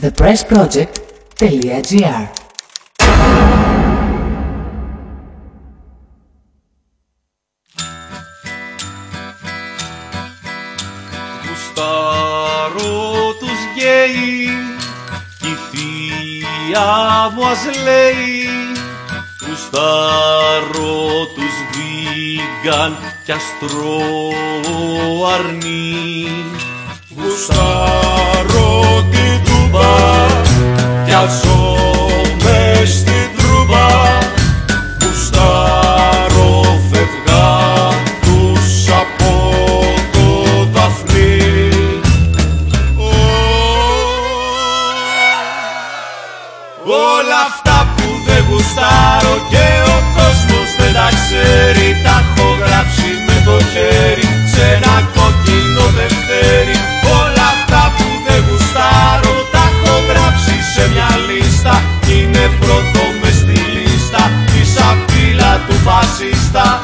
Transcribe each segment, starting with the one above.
thepressproject.gr Γουστάρω τους γκέι κι η θεία μου ας λέει. Γουστάρω τους βίγκαν κι αστρώ αρνί. Γουστάρω την τούμπα κι ζω μες στην τρούμπα. Γουστάρω φευγά τους από το δαφνί Όλα αυτά που δεν γουστάρω και ο κόσμος δεν τα ξέρει. Τα έχω γράψει με το χέρι σε ένα φασίστα.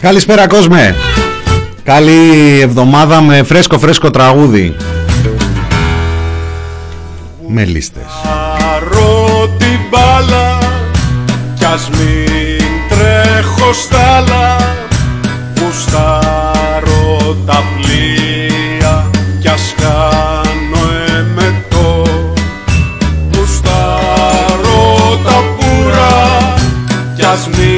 Καλησπέρα κόσμε. Καλή εβδομάδα με φρέσκο φρέσκο τραγούδι. Με λίστες. Πάρω την μπάλα κι ας μην τρέχω στα άλλα Γουστάρω τα πλοία κι ας κάνω εμετό. Γουστάρω τα πουρα κι ας μην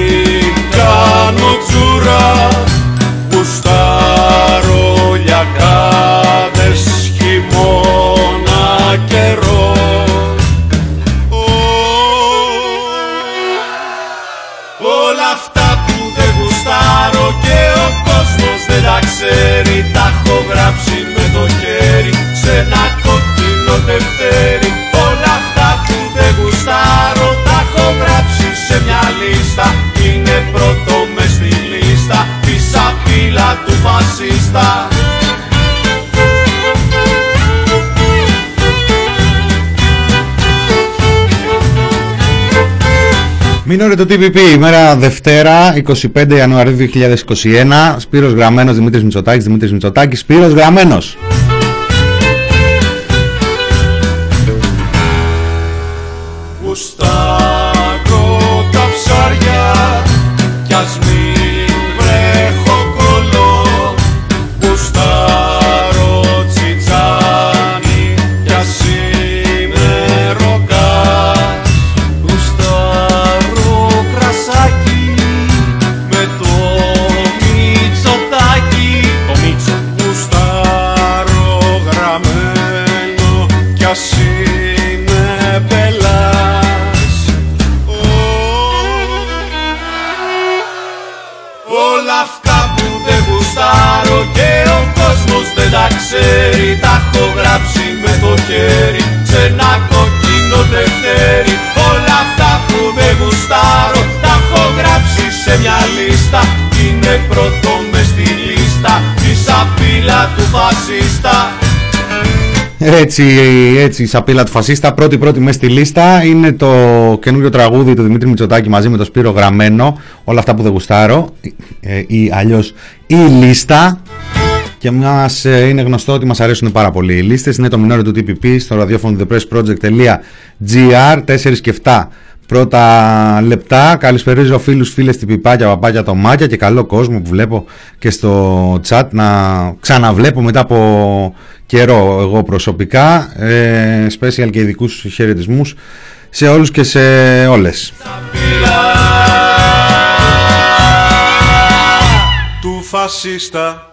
Μην το TPP, ημέρα Δευτέρα, 25 Ιανουαρίου 2021 Σπύρος Γραμμένος, Δημήτρης Μητσοτάκης, Δημήτρης Μητσοτάκης Σπύρος Γραμμένος φασίστα. Έτσι, έτσι, η σαπίλα του φασίστα, πρώτη πρώτη μέσα στη λίστα. Είναι το καινούριο τραγούδι του Δημήτρη Μητσοτάκη μαζί με το Σπύρο Γραμμένο, όλα αυτά που δεν γουστάρω, ε, ή αλλιώς η λίστα. Και μας ε, είναι γνωστό ότι μας αρέσουν πάρα πολύ οι λίστες, είναι το μινόριο του TPP στο ραδιόφωνο thepressproject.gr 4 και 7 πρώτα λεπτά. Καλησπερίζω φίλους, φίλες, τυπιπάκια, παπάκια, τομάκια και καλό κόσμο που βλέπω και στο chat να ξαναβλέπω μετά από καιρό εγώ προσωπικά. Ε, special και ειδικούς χαιρετισμούς σε όλους και σε όλες. του φασίστα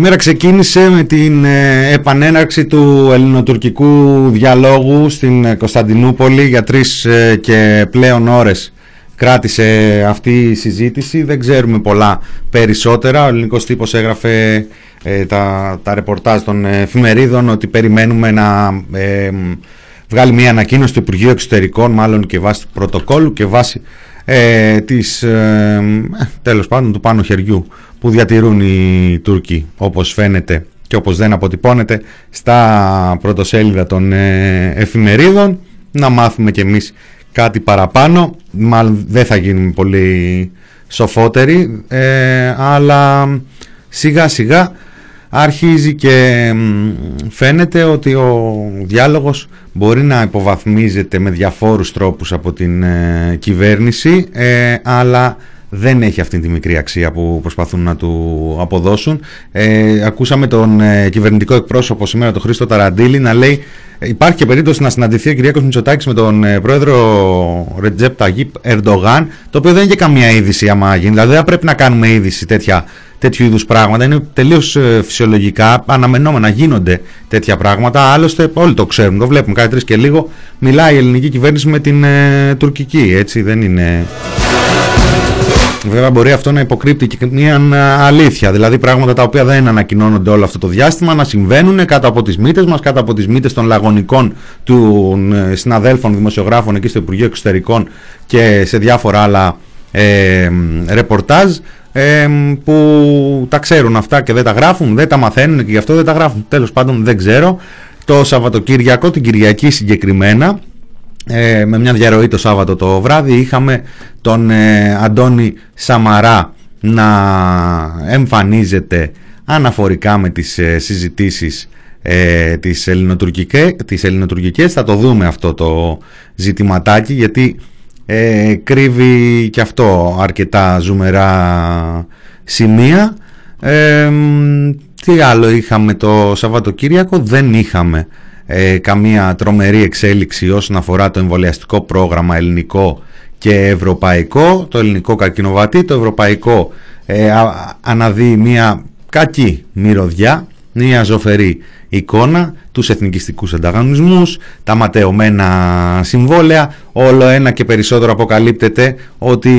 μέρα ξεκίνησε με την ε, επανέναρξη του ελληνοτουρκικού διαλόγου στην Κωνσταντινούπολη για τρεις ε, και πλέον ώρες κράτησε αυτή η συζήτηση. Δεν ξέρουμε πολλά περισσότερα. Ο ελληνικός τύπος έγραφε ε, τα, τα ρεπορτάζ των εφημερίδων ότι περιμένουμε να βγάλει μια ανακοίνωση του Υπουργείου Εξωτερικών μάλλον και βάσει του πρωτοκόλλου και βάσει ε, της, τέλος πάντων του πάνω χεριού που διατηρούν οι Τούρκοι όπως φαίνεται και όπως δεν αποτυπώνεται στα πρωτοσέλιδα των ε, εφημερίδων. Να μάθουμε κι εμείς κάτι παραπάνω. Μάλλον δεν θα γίνουμε πολύ σοφότεροι ε, αλλά σιγά σιγά αρχίζει και φαίνεται ότι ο διάλογος μπορεί να υποβαθμίζεται με διαφόρους τρόπους από την ε, κυβέρνηση αλλά δεν έχει αυτή τη μικρή αξία που προσπαθούν να του αποδώσουν. Ε, ακούσαμε τον ε, κυβερνητικό εκπρόσωπο σήμερα, τον Χρήστο Ταραντήλη, να λέει υπάρχει και περίπτωση να συναντηθεί ο κ. Μητσοτάκης με τον ε, πρόεδρο Ρετζέπ Ταγίπ Ερντογάν, το οποίο δεν είναι και καμία είδηση άμα γίνει. Δηλαδή δεν πρέπει να κάνουμε είδηση τέτοια, τέτοιου είδους πράγματα. Είναι τελείως ε, φυσιολογικά, αναμενόμενα γίνονται τέτοια πράγματα. Άλλωστε, όλοι το ξέρουν, το βλέπουμε κάθε τρεις και λίγο. Μιλάει η ελληνική κυβέρνηση με την ε, τουρκική, έτσι δεν είναι. Βέβαια μπορεί αυτό να υποκρύπτει και μια αλήθεια, δηλαδή πράγματα τα οποία δεν ανακοινώνονται όλο αυτό το διάστημα να συμβαίνουν κάτω από τις μύτες μας, κάτω από τις μύτες των λαγωνικών του ε, συναδέλφων δημοσιογράφων εκεί στο Υπουργείο Εξωτερικών και σε διάφορα άλλα ε, ρεπορτάζ ε, που τα ξέρουν αυτά και δεν τα γράφουν, δεν τα μαθαίνουν και γι' αυτό δεν τα γράφουν. Τέλος πάντων δεν ξέρω. Το Σαββατοκύριακο, την Κυριακή συγκεκριμένα, ε, με μια διαρροή το Σάββατο το βράδυ είχαμε τον ε, Αντώνη Σαμαρά να εμφανίζεται αναφορικά με τις ε, συζητήσεις ε, τις, ελληνοτουρκικές, τις ελληνοτουρκικές. Θα το δούμε αυτό το ζητηματάκι γιατί ε, κρύβει και αυτό αρκετά ζουμερά σημεία. Ε, τι άλλο είχαμε το Σαββατοκύριακο; Δεν είχαμε ε, καμία τρομερή εξέλιξη όσον αφορά το εμβολιαστικό πρόγραμμα ελληνικό και ευρωπαϊκό. Το ελληνικό καρκινοβατή, το ευρωπαϊκό ε, αναδύει μια κακή μυρωδιά, μια ζωφερή εικόνα, τους εθνικιστικούς ανταγωνισμούς, τα ματαιωμένα συμβόλαια, όλο ένα και περισσότερο αποκαλύπτεται ότι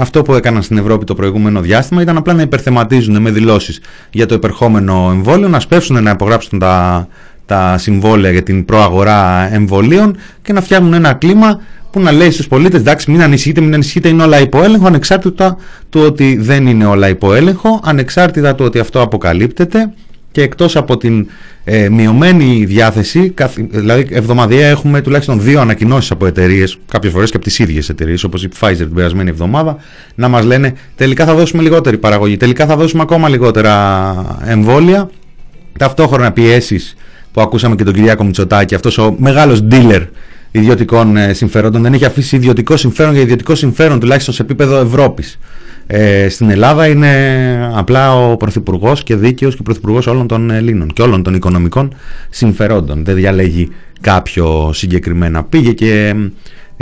αυτό που έκαναν στην Ευρώπη το προηγούμενο διάστημα ήταν απλά να υπερθεματίζουν με δηλώσεις για το υπερχόμενο εμβόλιο, να σπεύσουν να υπογράψουν τα τα συμβόλαια για την προαγορά εμβολίων και να φτιάχνουν ένα κλίμα που να λέει στους πολίτες εντάξει μην ανησυχείτε, μην ανησυχείτε είναι όλα υπό έλεγχο ανεξάρτητα του ότι δεν είναι όλα υπό έλεγχο ανεξάρτητα του ότι αυτό αποκαλύπτεται και εκτός από την ε, μειωμένη διάθεση, δηλαδή εβδομαδιαία έχουμε τουλάχιστον δύο ανακοινώσεις από εταιρείες, κάποιες φορές και από τις ίδιες εταιρείες, όπως η Pfizer την περασμένη εβδομάδα, να μας λένε τελικά θα δώσουμε λιγότερη παραγωγή, τελικά θα δώσουμε ακόμα λιγότερα εμβόλια, ταυτόχρονα πιέσεις που ακούσαμε και τον Κυριάκο Μητσοτάκη, αυτός ο μεγάλος dealer ιδιωτικών ε, συμφερόντων δεν έχει αφήσει ιδιωτικό συμφέρον για ιδιωτικό συμφέρον τουλάχιστον σε επίπεδο Ευρώπης. Ε, στην Ελλάδα είναι απλά ο Πρωθυπουργός και δίκαιος και Πρωθυπουργός όλων των Ελλήνων και όλων των οικονομικών συμφερόντων. Δεν διαλέγει κάποιο συγκεκριμένα. Πήγε και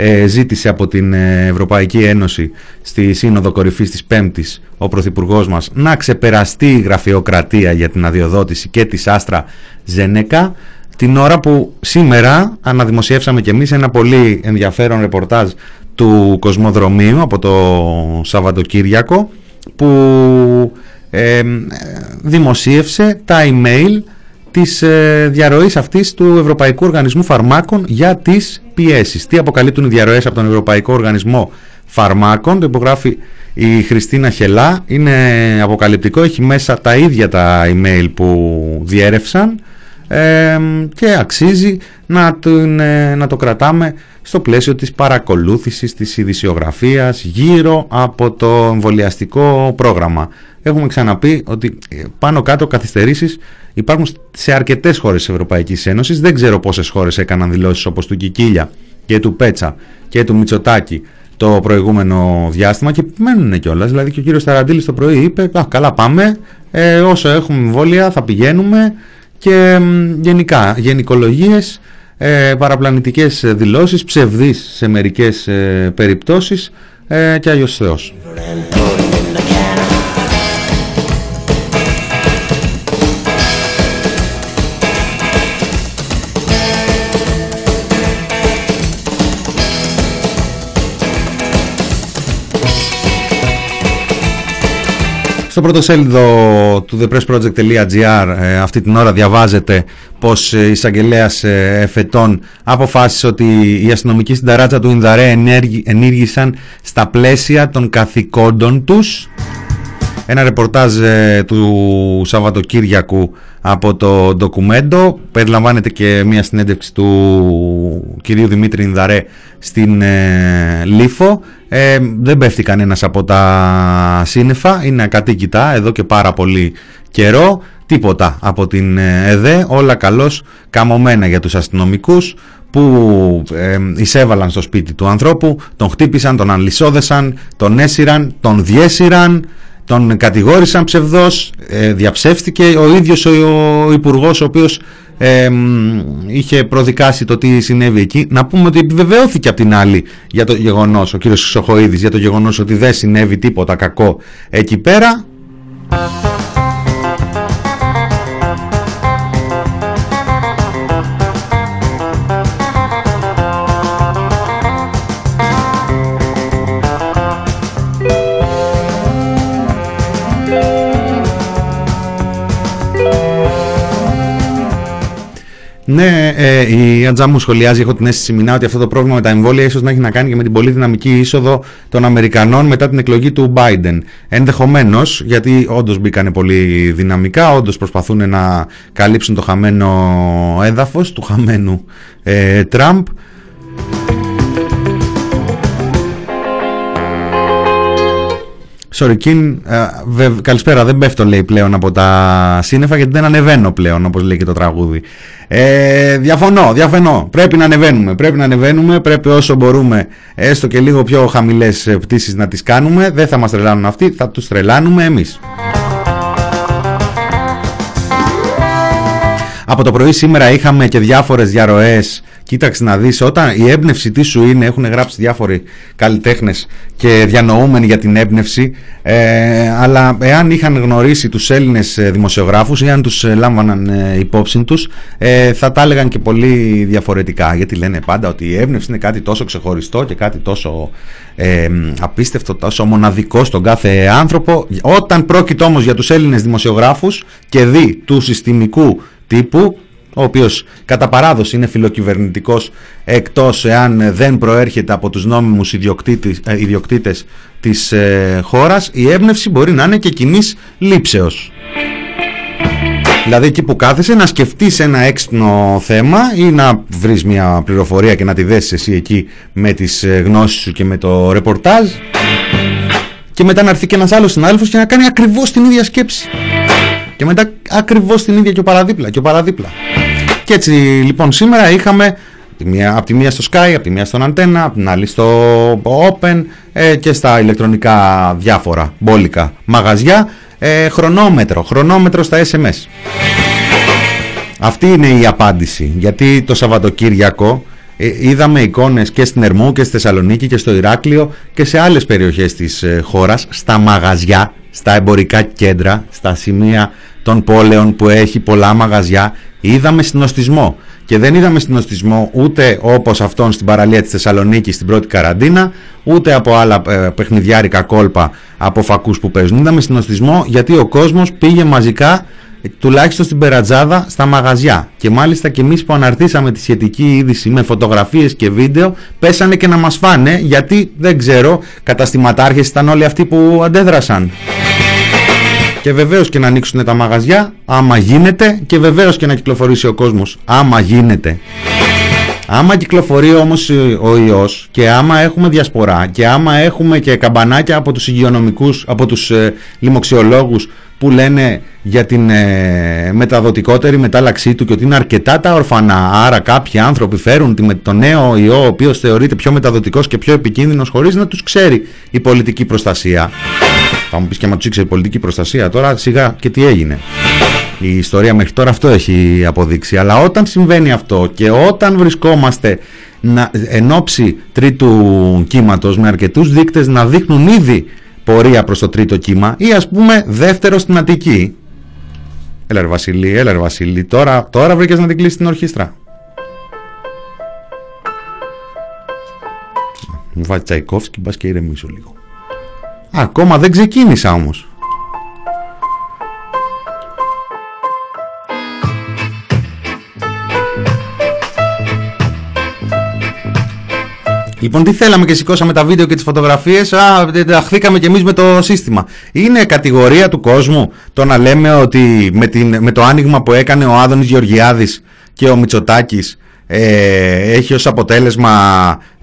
ε, ζήτησε από την ε, Ευρωπαϊκή Ένωση στη Σύνοδο Κορυφής της Πέμπτης ο Πρωθυπουργός μας να ξεπεραστεί η γραφειοκρατία για την αδειοδότηση και της Άστρα Ζενέκα την ώρα που σήμερα αναδημοσιεύσαμε και εμείς ένα πολύ ενδιαφέρον ρεπορτάζ του Κοσμοδρομίου από το Σαββατοκύριακο που ε, δημοσίευσε τα email της ε, διαρροής αυτής του Ευρωπαϊκού Οργανισμού Φαρμάκων για τις πιέσεις. Τι αποκαλύπτουν οι διαρροές από τον Ευρωπαϊκό Οργανισμό Φαρμάκων, το υπογράφει η Χριστίνα Χελά, είναι αποκαλυπτικό, έχει μέσα τα ίδια τα email που διέρευσαν και αξίζει να, ε, να το κρατάμε στο πλαίσιο της παρακολούθησης της ειδησιογραφίας γύρω από το εμβολιαστικό πρόγραμμα. Έχουμε ξαναπεί ότι ε, πάνω κάτω καθυστερήσεις υπάρχουν σε αρκετές χώρες της Ευρωπαϊκής Ένωσης. Δεν ξέρω πόσες χώρες έκαναν δηλώσεις όπως του Κικίλια και του Πέτσα και του Μητσοτάκη το προηγούμενο διάστημα και μένουν κιόλας. Δηλαδή και ο κύριος Ταραντήλης το πρωί είπε Α, καλά πάμε, ε, όσο έχουμε εμβόλια θα πηγαίνουμε και γενικά γενικολογίες, ε, παραπλανητικές δηλώσεις, ψευδείς σε μερικές ε, περιπτώσεις ε, και Άγιος Θεός. Στο πρώτο σέλιδο του thepressproject.gr ε, αυτή την ώρα διαβάζετε πως η εισαγγελέας εφετών αποφάσισε ότι οι αστυνομικοί στην ταράτσα του Ινδαρέ ενήργησαν στα πλαίσια των καθηκόντων τους. Ένα ρεπορτάζ του Σαββατοκύριακου από το ντοκουμέντο. Περιλαμβάνεται και μια συνέντευξη του κυρίου Δημήτρη Ινδαρέ στην ε, Λίφο. Ε, δεν πέφτει κανένας από τα σύννεφα, είναι ακατοίκητα εδώ και πάρα πολύ καιρό. Τίποτα από την ε, ΕΔΕ, όλα καλώς καμωμένα για τους αστυνομικούς που ε, εισέβαλαν στο σπίτι του ανθρώπου, τον χτύπησαν, τον ανλυσόδεσαν, τον έσυραν, τον διέσυραν, τον κατηγόρησαν ψευδός, ε, διαψεύστηκε ο ίδιος ο, ο Υπουργός ο οποίος ε, είχε προδικάσει το τι συνέβη εκεί. Να πούμε ότι επιβεβαιώθηκε από την άλλη για το γεγονός, ο κύριος Σοχοίδης, για το γεγονός ότι δεν συνέβη τίποτα κακό εκεί πέρα. Ναι, ε, η Ατζά μου σχολιάζει, έχω την αίσθηση μηνά ότι αυτό το πρόβλημα με τα εμβόλια ίσως να έχει να κάνει και με την πολύ δυναμική είσοδο των Αμερικανών μετά την εκλογή του Biden. Ενδεχομένως, γιατί όντως μπήκανε πολύ δυναμικά, όντως προσπαθούν να καλύψουν το χαμένο έδαφος του χαμένου ε, Τραμπ. Σορικίν, ε, καλησπέρα, δεν πέφτω λέει πλέον από τα σύννεφα γιατί δεν ανεβαίνω πλέον όπως λέει και το τραγούδι. Ε, διαφωνώ, διαφωνώ. Πρέπει να ανεβαίνουμε, πρέπει να ανεβαίνουμε, πρέπει όσο μπορούμε έστω και λίγο πιο χαμηλές ε, πτήσεις να τις κάνουμε. Δεν θα μας τρελάνουν αυτοί, θα τους τρελάνουμε εμείς. Από το πρωί σήμερα είχαμε και διάφορες διαρροές Κοίταξε να δεις, όταν η έμπνευση τι σου είναι, έχουν γράψει διάφοροι καλλιτέχνες και διανοούμενοι για την έμπνευση, ε, αλλά εάν είχαν γνωρίσει τους Έλληνες ε, δημοσιογράφους ή αν τους ε, λάμβαναν ε, υπόψη τους, ε, θα τα έλεγαν και πολύ διαφορετικά, γιατί λένε πάντα ότι η έμπνευση είναι κάτι τόσο ξεχωριστό και κάτι τόσο ε, απίστευτο, τόσο μοναδικό στον κάθε άνθρωπο. Όταν πρόκειται όμως για τους Έλληνες δημοσιογράφους και δει του συστημικού τύπου, ο οποίος κατά παράδοση είναι φιλοκυβερνητικός εκτός εάν δεν προέρχεται από τους νόμιμους ε, ιδιοκτήτες της ε, χώρας, η έμπνευση μπορεί να είναι και κοινής λήψεως. Δηλαδή εκεί που κάθεσαι να σκεφτείς ένα έξυπνο θέμα ή να βρεις μια πληροφορία και να τη δέσεις εσύ εκεί με τις ε, γνώσεις σου και με το ρεπορτάζ και μετά να έρθει και ένας άλλος συνάδελφος και να κάνει ακριβώς την ίδια σκέψη. Και μετά ακριβώς την ίδια και ο παραδίπλα και ο παραδίπλα. Και έτσι λοιπόν σήμερα είχαμε από τη μία στο Sky, από τη μία στον Antenna, από την άλλη στο Open ε, και στα ηλεκτρονικά διάφορα μπόλικα μαγαζιά ε, χρονόμετρο, χρονόμετρο στα SMS. Αυτή είναι η απάντηση, γιατί το Σαββατοκύριακο ε, είδαμε εικόνες και στην Ερμού και στη Θεσσαλονίκη και στο Ηράκλειο και σε άλλες περιοχές της ε, χώρας, στα μαγαζιά, στα εμπορικά κέντρα, στα σημεία των πόλεων που έχει πολλά μαγαζιά. Είδαμε συνοστισμό και δεν είδαμε συνοστισμό ούτε όπως αυτόν στην παραλία της Θεσσαλονίκης στην πρώτη καραντίνα ούτε από άλλα ε, παιχνιδιάρικα κόλπα από φακούς που παίζουν. Είδαμε συνοστισμό γιατί ο κόσμος πήγε μαζικά τουλάχιστον στην Περατζάδα στα μαγαζιά και μάλιστα και εμείς που αναρτήσαμε τη σχετική είδηση με φωτογραφίες και βίντεο πέσανε και να μας φάνε γιατί δεν ξέρω καταστηματάρχες ήταν όλοι αυτοί που αντέδρασαν και βεβαίως και να ανοίξουν τα μαγαζιά, άμα γίνεται, και βεβαίως και να κυκλοφορήσει ο κόσμος, άμα γίνεται. Άμα κυκλοφορεί όμως ο ιός και άμα έχουμε διασπορά και άμα έχουμε και καμπανάκια από τους υγειονομικούς, από τους ε, λοιμοξιολόγους που λένε για την ε, μεταδοτικότερη μετάλλαξή του και ότι είναι αρκετά τα ορφανά, άρα κάποιοι άνθρωποι φέρουν το νέο ιό ο οποίος θεωρείται πιο μεταδοτικός και πιο επικίνδυνος χωρίς να τους ξέρει η πολιτική προστασία. Θα μου πεις και μα τους η πολιτική προστασία τώρα σιγά και τι έγινε. Η ιστορία μέχρι τώρα αυτό έχει αποδείξει. Αλλά όταν συμβαίνει αυτό και όταν βρισκόμαστε να, εν ώψη τρίτου κύματος με αρκετούς δείκτες να δείχνουν ήδη πορεία προς το τρίτο κύμα ή ας πούμε δεύτερο στην Αττική. Έλα ρε Βασιλή, έλα ρε Βασιλή, τώρα, τώρα βρήκες να την κλείσεις την ορχήστρα. Μου βάζει Τσαϊκόφσκι, μπας και ηρεμήσω λίγο. Ακόμα δεν ξεκίνησα όμως. Λοιπόν, τι θέλαμε και σηκώσαμε τα βίντεο και τις φωτογραφίες. Α, ταχθήκαμε κι εμείς με το σύστημα. Είναι κατηγορία του κόσμου το να λέμε ότι με, την, με το άνοιγμα που έκανε ο Άδωνης Γεωργιάδης και ο Μητσοτάκης ε, έχει ως αποτέλεσμα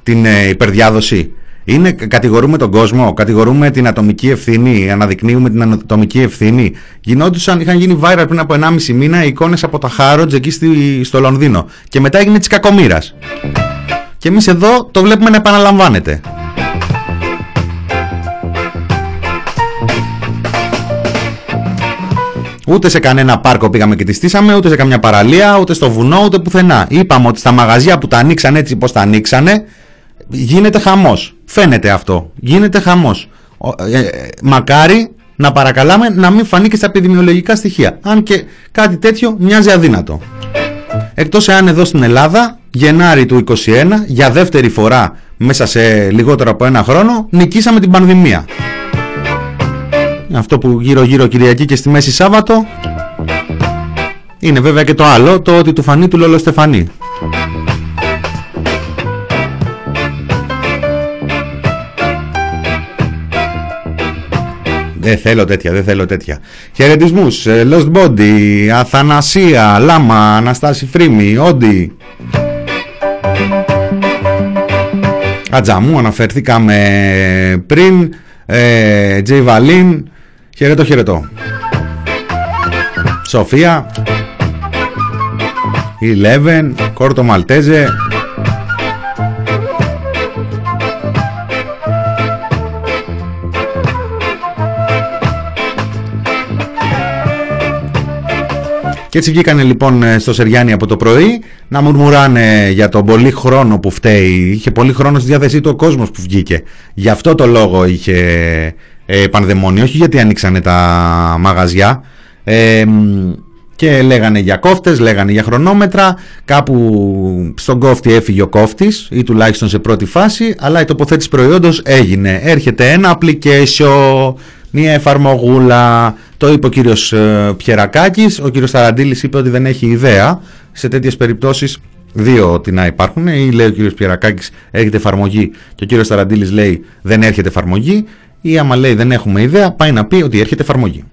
την ε, υπερδιάδοση. Είναι, κατηγορούμε τον κόσμο, κατηγορούμε την ατομική ευθύνη, αναδεικνύουμε την ατομική ευθύνη. Γινόντουσαν, είχαν γίνει viral πριν από 1,5 μήνα εικόνες από τα Χάροτζ εκεί στη, στο Λονδίνο. Και μετά έγινε της κακομήρα. Και εμείς εδώ το βλέπουμε να επαναλαμβάνεται. Ούτε σε κανένα πάρκο πήγαμε και τη στήσαμε, ούτε σε καμιά παραλία, ούτε στο βουνό, ούτε πουθενά. Είπαμε ότι στα μαγαζιά που τα ανοίξαν έτσι πως τα ανοίξανε, γίνεται χαμός. Φαίνεται αυτό. Γίνεται χαμός. Ε, ε, μακάρι να παρακαλάμε να μην φανεί και στα επιδημιολογικά στοιχεία. Αν και κάτι τέτοιο μοιάζει αδύνατο. Εκτός εάν εδώ στην Ελλάδα, Γενάρη του 2021, για δεύτερη φορά μέσα σε λιγότερο από ένα χρόνο, νικήσαμε την πανδημία. Αυτό που γύρω γύρω Κυριακή και στη μέση Σάββατο είναι βέβαια και το άλλο, το ότι του φανεί του Λόλο Στεφανή. Δεν θέλω τέτοια, δεν θέλω τέτοια. Χαιρετισμούς. Ε, Lost Body, Αθανασία, Λάμα, Αναστάση Φρήμη, Όντι. Ατζαμού αναφερθήκαμε πριν. Ε, Τζέι Βαλίν. Χαιρετώ, χαιρετώ. Σοφία. Eleven. Κόρτο Μαλτέζε. Και έτσι βγήκανε λοιπόν ε, στο Σεριάννη από το πρωί να μουρμουράνε για τον πολύ χρόνο που φταίει. Είχε πολύ χρόνο στη διάθεσή του ο κόσμος που βγήκε. Γι' αυτό το λόγο είχε ε, πανδαιμόνιο, όχι γιατί ανοίξανε τα μαγαζιά. Ε, και λέγανε για κόφτες, λέγανε για χρονόμετρα. Κάπου στον κόφτη έφυγε ο κόφτης ή τουλάχιστον σε πρώτη φάση, αλλά η τοποθέτηση προϊόντος έγινε. Έρχεται ένα application μια εφαρμογούλα. Το είπε ο κύριος ε, Πιερακάκης, ο κύριος Ταραντήλης είπε ότι δεν έχει ιδέα. Σε τέτοιες περιπτώσεις δύο ότι να υπάρχουν. Ή λέει ο κύριος Πιερακάκης έρχεται εφαρμογή και ο κύριος Ταραντήλης λέει δεν έρχεται εφαρμογή. Ή άμα λέει δεν έχουμε ιδέα πάει να πει ότι έρχεται εφαρμογή.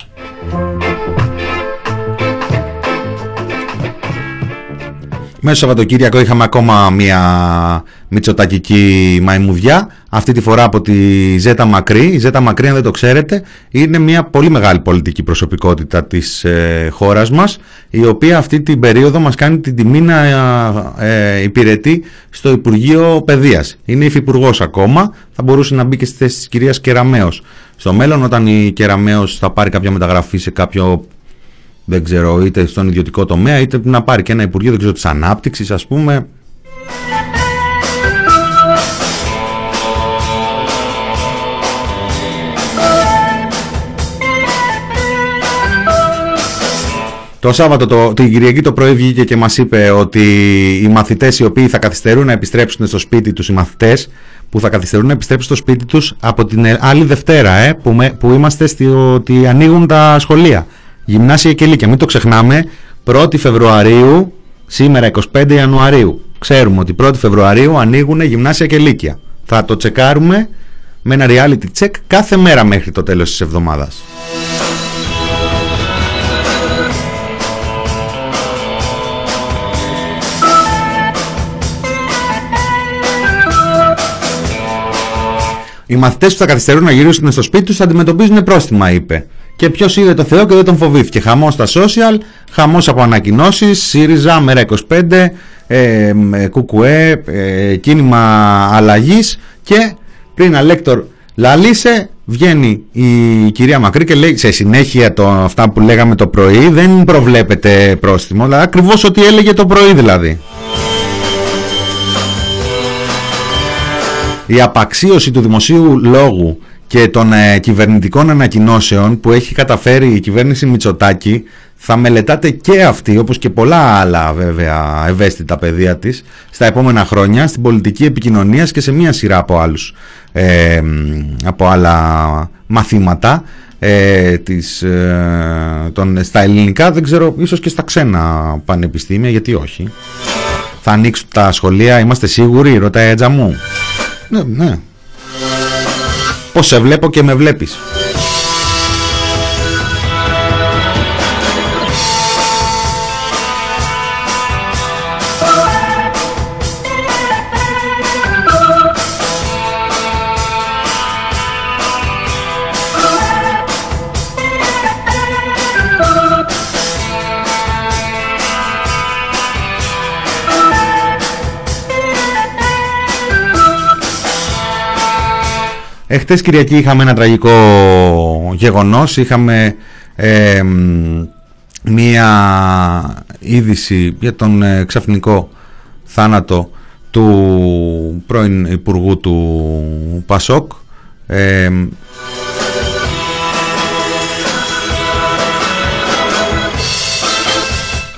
Μέσα στο Σαββατοκύριακο είχαμε ακόμα μια μητσοτακική μαϊμουδιά. Αυτή τη φορά από τη Ζέτα Μακρύ. Η Ζέτα Μακρύ, αν δεν το ξέρετε, είναι μια πολύ μεγάλη πολιτική προσωπικότητα της ε, χώρας μας, η οποία αυτή την περίοδο μας κάνει την τιμή να ε, υπηρετεί στο Υπουργείο Παιδείας. Είναι υφυπουργός ακόμα, θα μπορούσε να μπει και στη θέση της κυρίας Κεραμέως. Στο μέλλον, όταν η Κεραμέως θα πάρει κάποια μεταγραφή σε κάποιο δεν ξέρω, είτε στον ιδιωτικό τομέα, είτε να πάρει και ένα Υπουργείο, δεν ξέρω, της Ανάπτυξης, ας πούμε. Το Σάββατο, το, την Κυριακή το πρωί βγήκε και μας είπε ότι οι μαθητές οι οποίοι θα καθυστερούν να επιστρέψουν στο σπίτι τους, οι μαθητές που θα καθυστερούν να επιστρέψουν στο σπίτι τους από την άλλη Δευτέρα, ε, που, που είμαστε στη, ότι ανοίγουν τα σχολεία. Γυμνάσια και Λύκεια. Μην το ξεχνάμε. 1η Φεβρουαρίου, σήμερα 25 Ιανουαρίου. Ξέρουμε ότι 1η Φεβρουαρίου ανοίγουν γυμνάσια και Λύκεια. Θα το τσεκάρουμε με ένα reality check κάθε μέρα μέχρι το τέλος της εβδομάδας. Οι μαθητές που θα καθυστερούν να γυρίσουν στο σπίτι τους θα αντιμετωπίζουν πρόστιμα, είπε. Και ποιος είδε το Θεό και δεν τον φοβήθηκε. Χαμός στα social, χαμός από ανακοινώσεις, ΣΥΡΙΖΑ, ΜΕΡΑ25, ε, Κουκουέ, ε, κίνημα αλλαγής και πριν αλέκτορ Λαλίσε βγαίνει η κυρία Μακρύ και λέει σε συνέχεια το, αυτά που λέγαμε το πρωί δεν προβλέπεται πρόστιμο, δηλαδή ακριβώς ό,τι έλεγε το πρωί δηλαδή. Η απαξίωση του δημοσίου λόγου και των ε, κυβερνητικών ανακοινώσεων που έχει καταφέρει η κυβέρνηση Μητσοτάκη θα μελετάτε και αυτή όπως και πολλά άλλα βέβαια ευαίσθητα πεδία της στα επόμενα χρόνια στην πολιτική επικοινωνίας και σε μία σειρά από, άλλους, ε, από άλλα μαθήματα ε, της, ε, των, στα ελληνικά δεν ξέρω ίσως και στα ξένα πανεπιστήμια γιατί όχι. Θα ανοίξουν τα σχολεία είμαστε σίγουροι ρωτάει Τζαμού Ναι, ναι. Πώς σε βλέπω και με βλέπεις. Εχθές Κυριακή είχαμε ένα τραγικό γεγονός, είχαμε μία είδηση για τον ε, ξαφνικό θάνατο του πρώην Υπουργού του Πασόκ.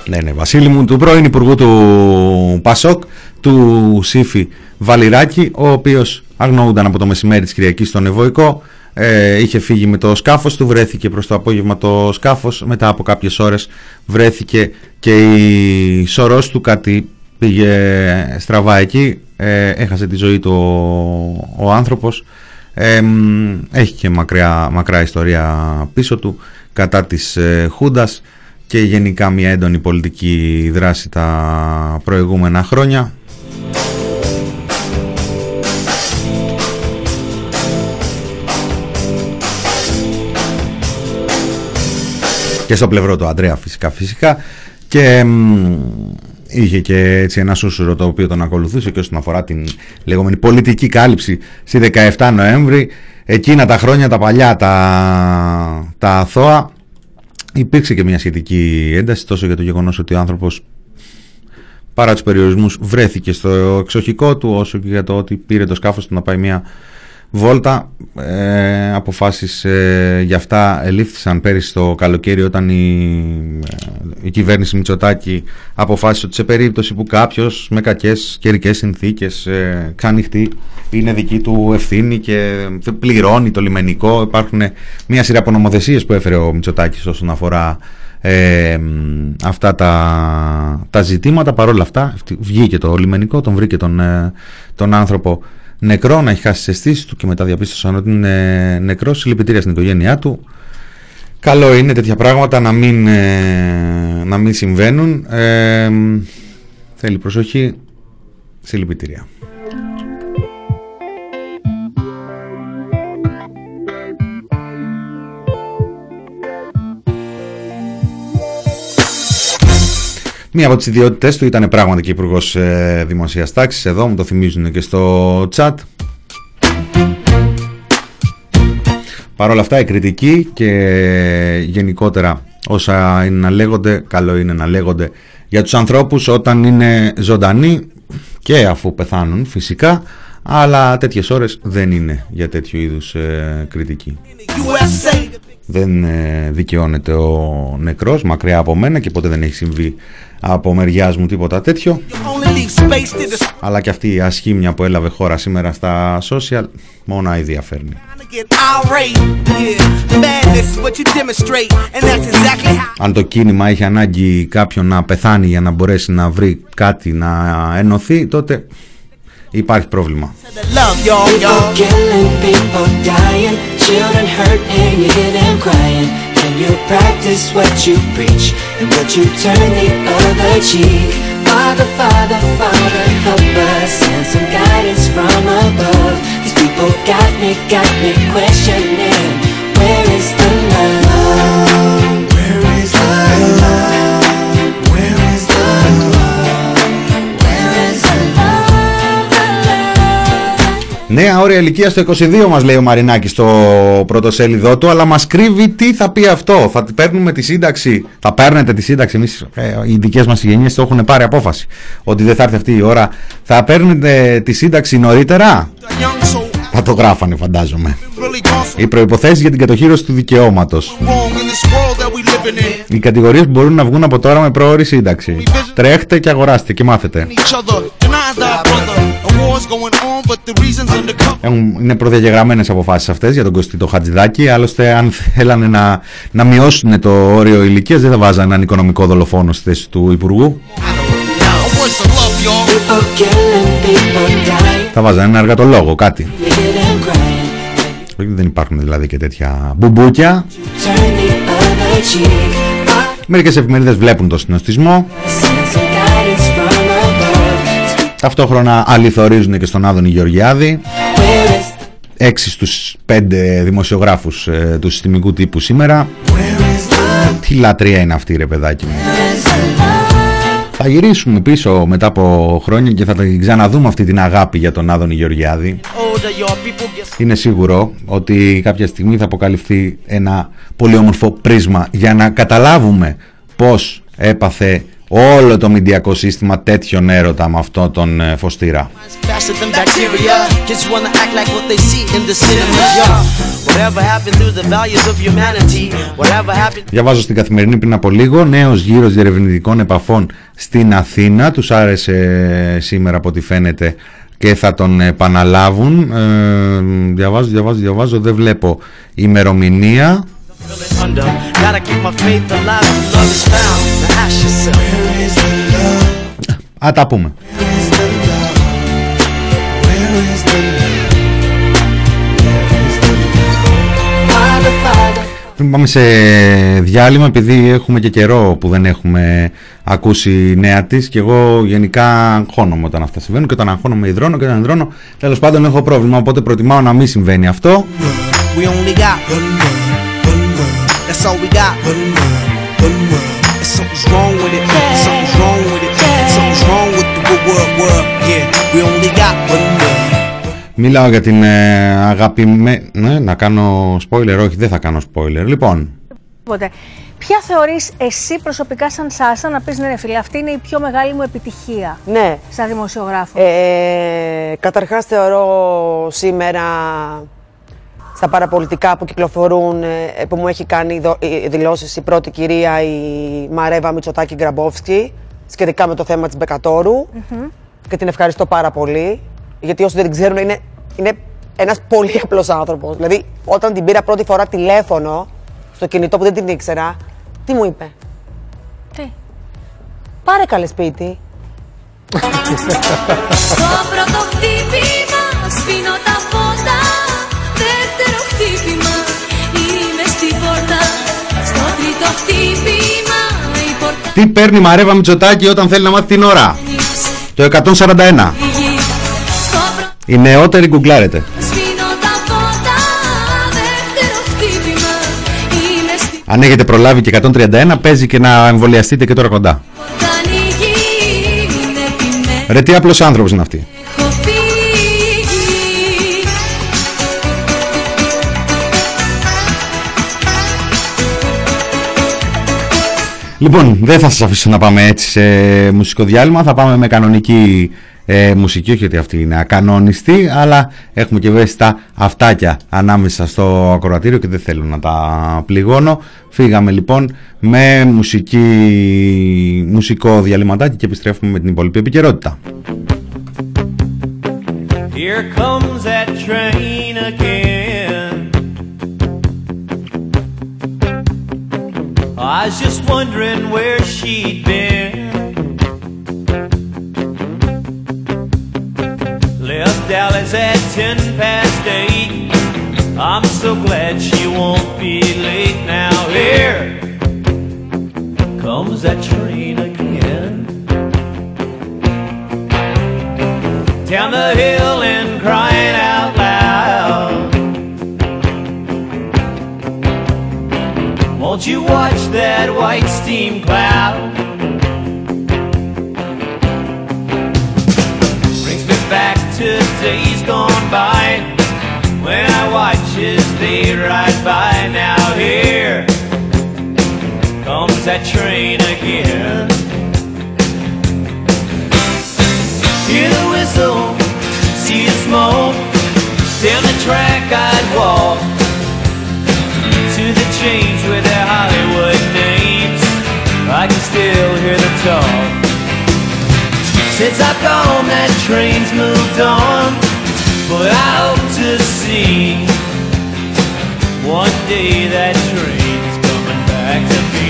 Ναι, ναι, Βασίλη μου, του πρώην Υπουργού του Πασόκ, του Σύφη Βαλιράκη, ο οποίος αγνοούνταν από το μεσημέρι της Κυριακής στον Ευωικό, ε, είχε φύγει με το σκάφος του, βρέθηκε προς το απόγευμα το σκάφος, μετά από κάποιες ώρες βρέθηκε και η σωρός του κάτι πήγε στραβά εκεί, ε, έχασε τη ζωή του ο, άνθρωπος, ε, έχει και μακριά, μακρά ιστορία πίσω του κατά της ε, Χούντας και γενικά μια έντονη πολιτική δράση τα προηγούμενα χρόνια και στο πλευρό του Αντρέα φυσικά φυσικά. Και είχε και έτσι ένα σούσουρο το οποίο τον ακολουθούσε και όσον αφορά την λεγόμενη πολιτική κάλυψη στη 17 Νοέμβρη. Εκείνα τα χρόνια τα παλιά τα, τα αθώα υπήρξε και μια σχετική ένταση τόσο για το γεγονός ότι ο άνθρωπος παρά τους περιορισμούς βρέθηκε στο εξοχικό του όσο και για το ότι πήρε το σκάφος του να πάει μια Βόλτα, ε, αποφάσεις ε, για αυτά ελήφθησαν πέρυσι το καλοκαίρι όταν η, ε, η κυβέρνηση Μητσοτάκη αποφάσισε ότι σε περίπτωση που κάποιος με κακές καιρικές συνθήκες ε, ξανοιχτεί είναι δική του ευθύνη και πληρώνει το λιμενικό. Υπάρχουν μια σειρά από νομοθεσίες που έφερε ο Μητσοτάκης όσον αφορά ε, αυτά τα, τα ζητήματα. Παρ' όλα αυτά βγήκε το λιμενικό, τον βρήκε τον, ε, τον άνθρωπο νεκρό, να έχει χάσει τις αισθήσεις του και μετά διαπίστωσαν ότι είναι νεκρός. Συλληπιτήρια στην οικογένειά του. Καλό είναι τέτοια πράγματα να μην, ε, να μην συμβαίνουν. Ε, θέλει προσοχή. Συλληπιτήρια. Μία από τις ιδιότητέ του ήταν πράγματι και υπουργός ε, Δημοσίας Τάξης. Εδώ μου το θυμίζουν και στο chat. Παρ' όλα αυτά η κριτική και γενικότερα όσα είναι να λέγονται, καλό είναι να λέγονται για τους ανθρώπους όταν είναι ζωντανοί και αφού πεθάνουν φυσικά αλλά τέτοιες ώρες δεν είναι για τέτοιου είδους ε, κριτική δεν ε, δικαιώνεται ο νεκρός μακριά από μένα και ποτέ δεν έχει συμβεί από μεριάς μου τίποτα τέτοιο. Αλλά και αυτή η ασχήμια που έλαβε χώρα σήμερα στα social μόνο αηδία φέρνει αν το κίνημα έχει ανάγκη κάποιον να πεθάνει για να μπορέσει να βρει κάτι να ενωθεί τότε υπάρχει πρόβλημα. Children Can you practice what you preach? And would you turn the other cheek? Father, Father, Father, help us. Send some guidance from above. These people got me, got me questioning Νέα όρια ηλικίας στο 22 μας λέει ο Μαρινάκης στο πρώτο σέλιδό του αλλά μας κρύβει τι θα πει αυτό. Θα παίρνουμε τη σύνταξη θα παίρνετε τη σύνταξη εμείς, ε, οι δικές μας γενιές το έχουν πάρει απόφαση ότι δεν θα έρθει αυτή η ώρα. Θα παίρνετε τη σύνταξη νωρίτερα; Θα το γράφανε φαντάζομαι. Οι προϋποθέσεις για την κατοχήρωση του δικαιώματος. Οι κατηγορίες που μπορούν να βγουν από τώρα με πρόορη σύνταξη. Τρέχτε και αγοράστε και μάθετε είναι προδιαγεγραμμένες αποφάσεις αυτές για τον Κωστή το Χατζηδάκη. Άλλωστε, αν θέλανε να, να μειώσουν το όριο ηλικίας, δεν θα βάζανε έναν οικονομικό δολοφόνο στη θέση του Υπουργού. Θα βάζανε ένα εργατολόγο, κάτι. Δεν υπάρχουν δηλαδή και τέτοια μπουμπούκια. Μερικές εφημερίδες βλέπουν το συνοστισμό. Ταυτόχρονα αληθορίζουν και στον Άδωνη Γεωργιάδη. Έξι στους πέντε δημοσιογράφους ε, του συστημικού τύπου σήμερα. Τι λατρεία είναι αυτή ρε παιδάκι μου. Θα γυρίσουμε πίσω μετά από χρόνια και θα ξαναδούμε αυτή την αγάπη για τον Άδωνη Γεωργιάδη. Είναι σίγουρο ότι κάποια στιγμή θα αποκαλυφθεί ένα πολύ όμορφο πρίσμα για να καταλάβουμε πώς έπαθε όλο το μηντιακό σύστημα τέτοιον έρωτα με αυτό τον ε, Φωστήρα. Διαβάζω στην καθημερινή πριν από λίγο νέος γύρος διερευνητικών επαφών στην Αθήνα. Τους άρεσε σήμερα από ό,τι φαίνεται και θα τον επαναλάβουν. Ε, διαβάζω, διαβάζω, διαβάζω. Δεν βλέπω ημερομηνία Α, τα πούμε. Πριν πάμε σε διάλειμμα, επειδή έχουμε και καιρό που δεν έχουμε ακούσει νέα της και εγώ γενικά αγχώνομαι όταν αυτά συμβαίνουν και όταν αγχώνομαι υδρώνω και όταν υδρώνω τέλος πάντων έχω πρόβλημα οπότε προτιμάω να μην συμβαίνει αυτό. Μιλάω για την ε, αγαπημένη... Ναι, να κάνω spoiler, όχι δεν θα κάνω spoiler. Λοιπόν. Ποια θεωρείς εσύ προσωπικά σαν Σάσα να πεις ναι ρε φίλε αυτή είναι η πιο μεγάλη μου επιτυχία ναι. σαν δημοσιογράφο; Ε, καταρχάς θεωρώ σήμερα στα παραπολιτικά που κυκλοφορούν, ε, που μου έχει κάνει δηλώσεις η πρώτη κυρία, η Μαρέβα Μητσοτάκη Γκραμπόφσκι, σχετικά με το θέμα της μπεκατορου Και την ευχαριστώ πάρα πολύ, γιατί όσοι δεν την ξέρουν είναι, είναι ένας πολύ απλός άνθρωπος. Δηλαδή, όταν την πήρα πρώτη φορά τηλέφωνο, στο κινητό που δεν την ήξερα, τι μου είπε; Τι; Πάρε καλέ σπίτι. Στο πρώτο χτύπημα σπίνω τα φώτα Τι παίρνει Μαρέβα Μητσοτάκη όταν θέλει να μάθει την ώρα; Το 141 Η νεότερη γκουγκλάρεται. Αν έχετε προλάβει και 131 παίζει και να εμβολιαστείτε και τώρα κοντά. Ρε τι απλός άνθρωπος είναι αυτή Λοιπόν, δεν θα σας αφήσω να πάμε έτσι σε μουσικό διάλειμμα, θα πάμε με κανονική ε, μουσική, όχι ότι αυτή είναι ακανόνιστη, αλλά έχουμε και βέβαια τα αυτάκια ανάμεσα στο ακροατήριο και δεν θέλω να τα πληγώνω. Φύγαμε λοιπόν με μουσική, μουσικό διαλυματάκι και επιστρέφουμε με την υπόλοιπη επικαιρότητα. Here comes that train again. I was just wondering where she'd been. Left Dallas at ten past eight. I'm so glad she won't be late now. Here comes that train again. Down the hill Won't you watch that white steam cloud? Brings me back to days gone by when I watch as they ride by. Now here comes that train again. Hear the whistle, see the smoke. Down the track I'd walk change with their Hollywood names. I can still hear the talk. Since I've gone, that train's moved on. But I hope to see one day that train's coming back to me.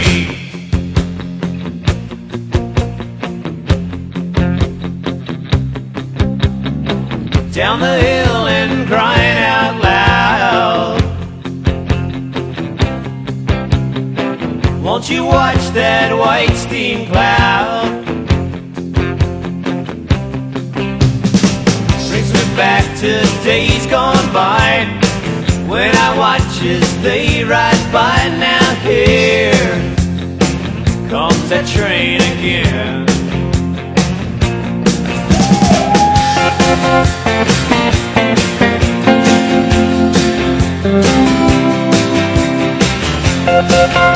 down the hill and crying you watch that white steam cloud? Brings me back to days gone by when I watch as they ride by. Now here comes that train again. Now here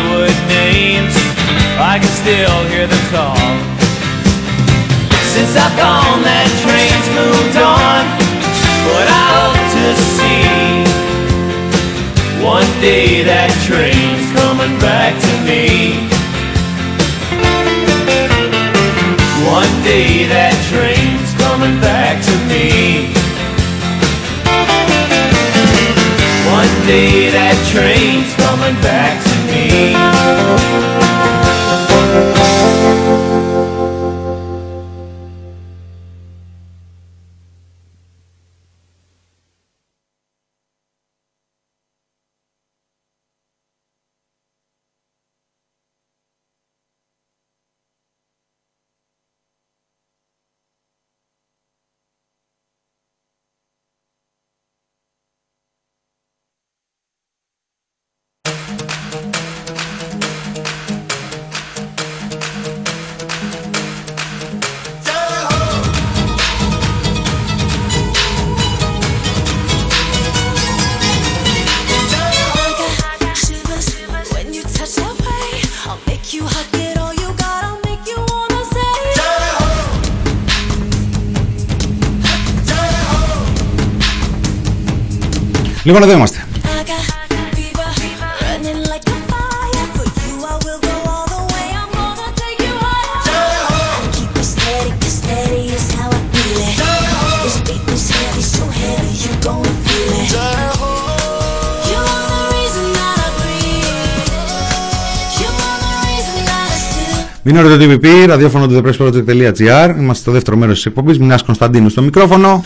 I can still hear them talk. Since I've gone, that train's moved on. But I hope to see one day that train's coming back to me. One day that train's coming back to me. One day that train's coming back to me. Reason that I still. Μείνω το TVP, ραδιόφωνο του thepressproject.gr. Είμαστε στο δεύτερο μέρος της εκπομπής. Μινά Κωνσταντίνου στο μικρόφωνο.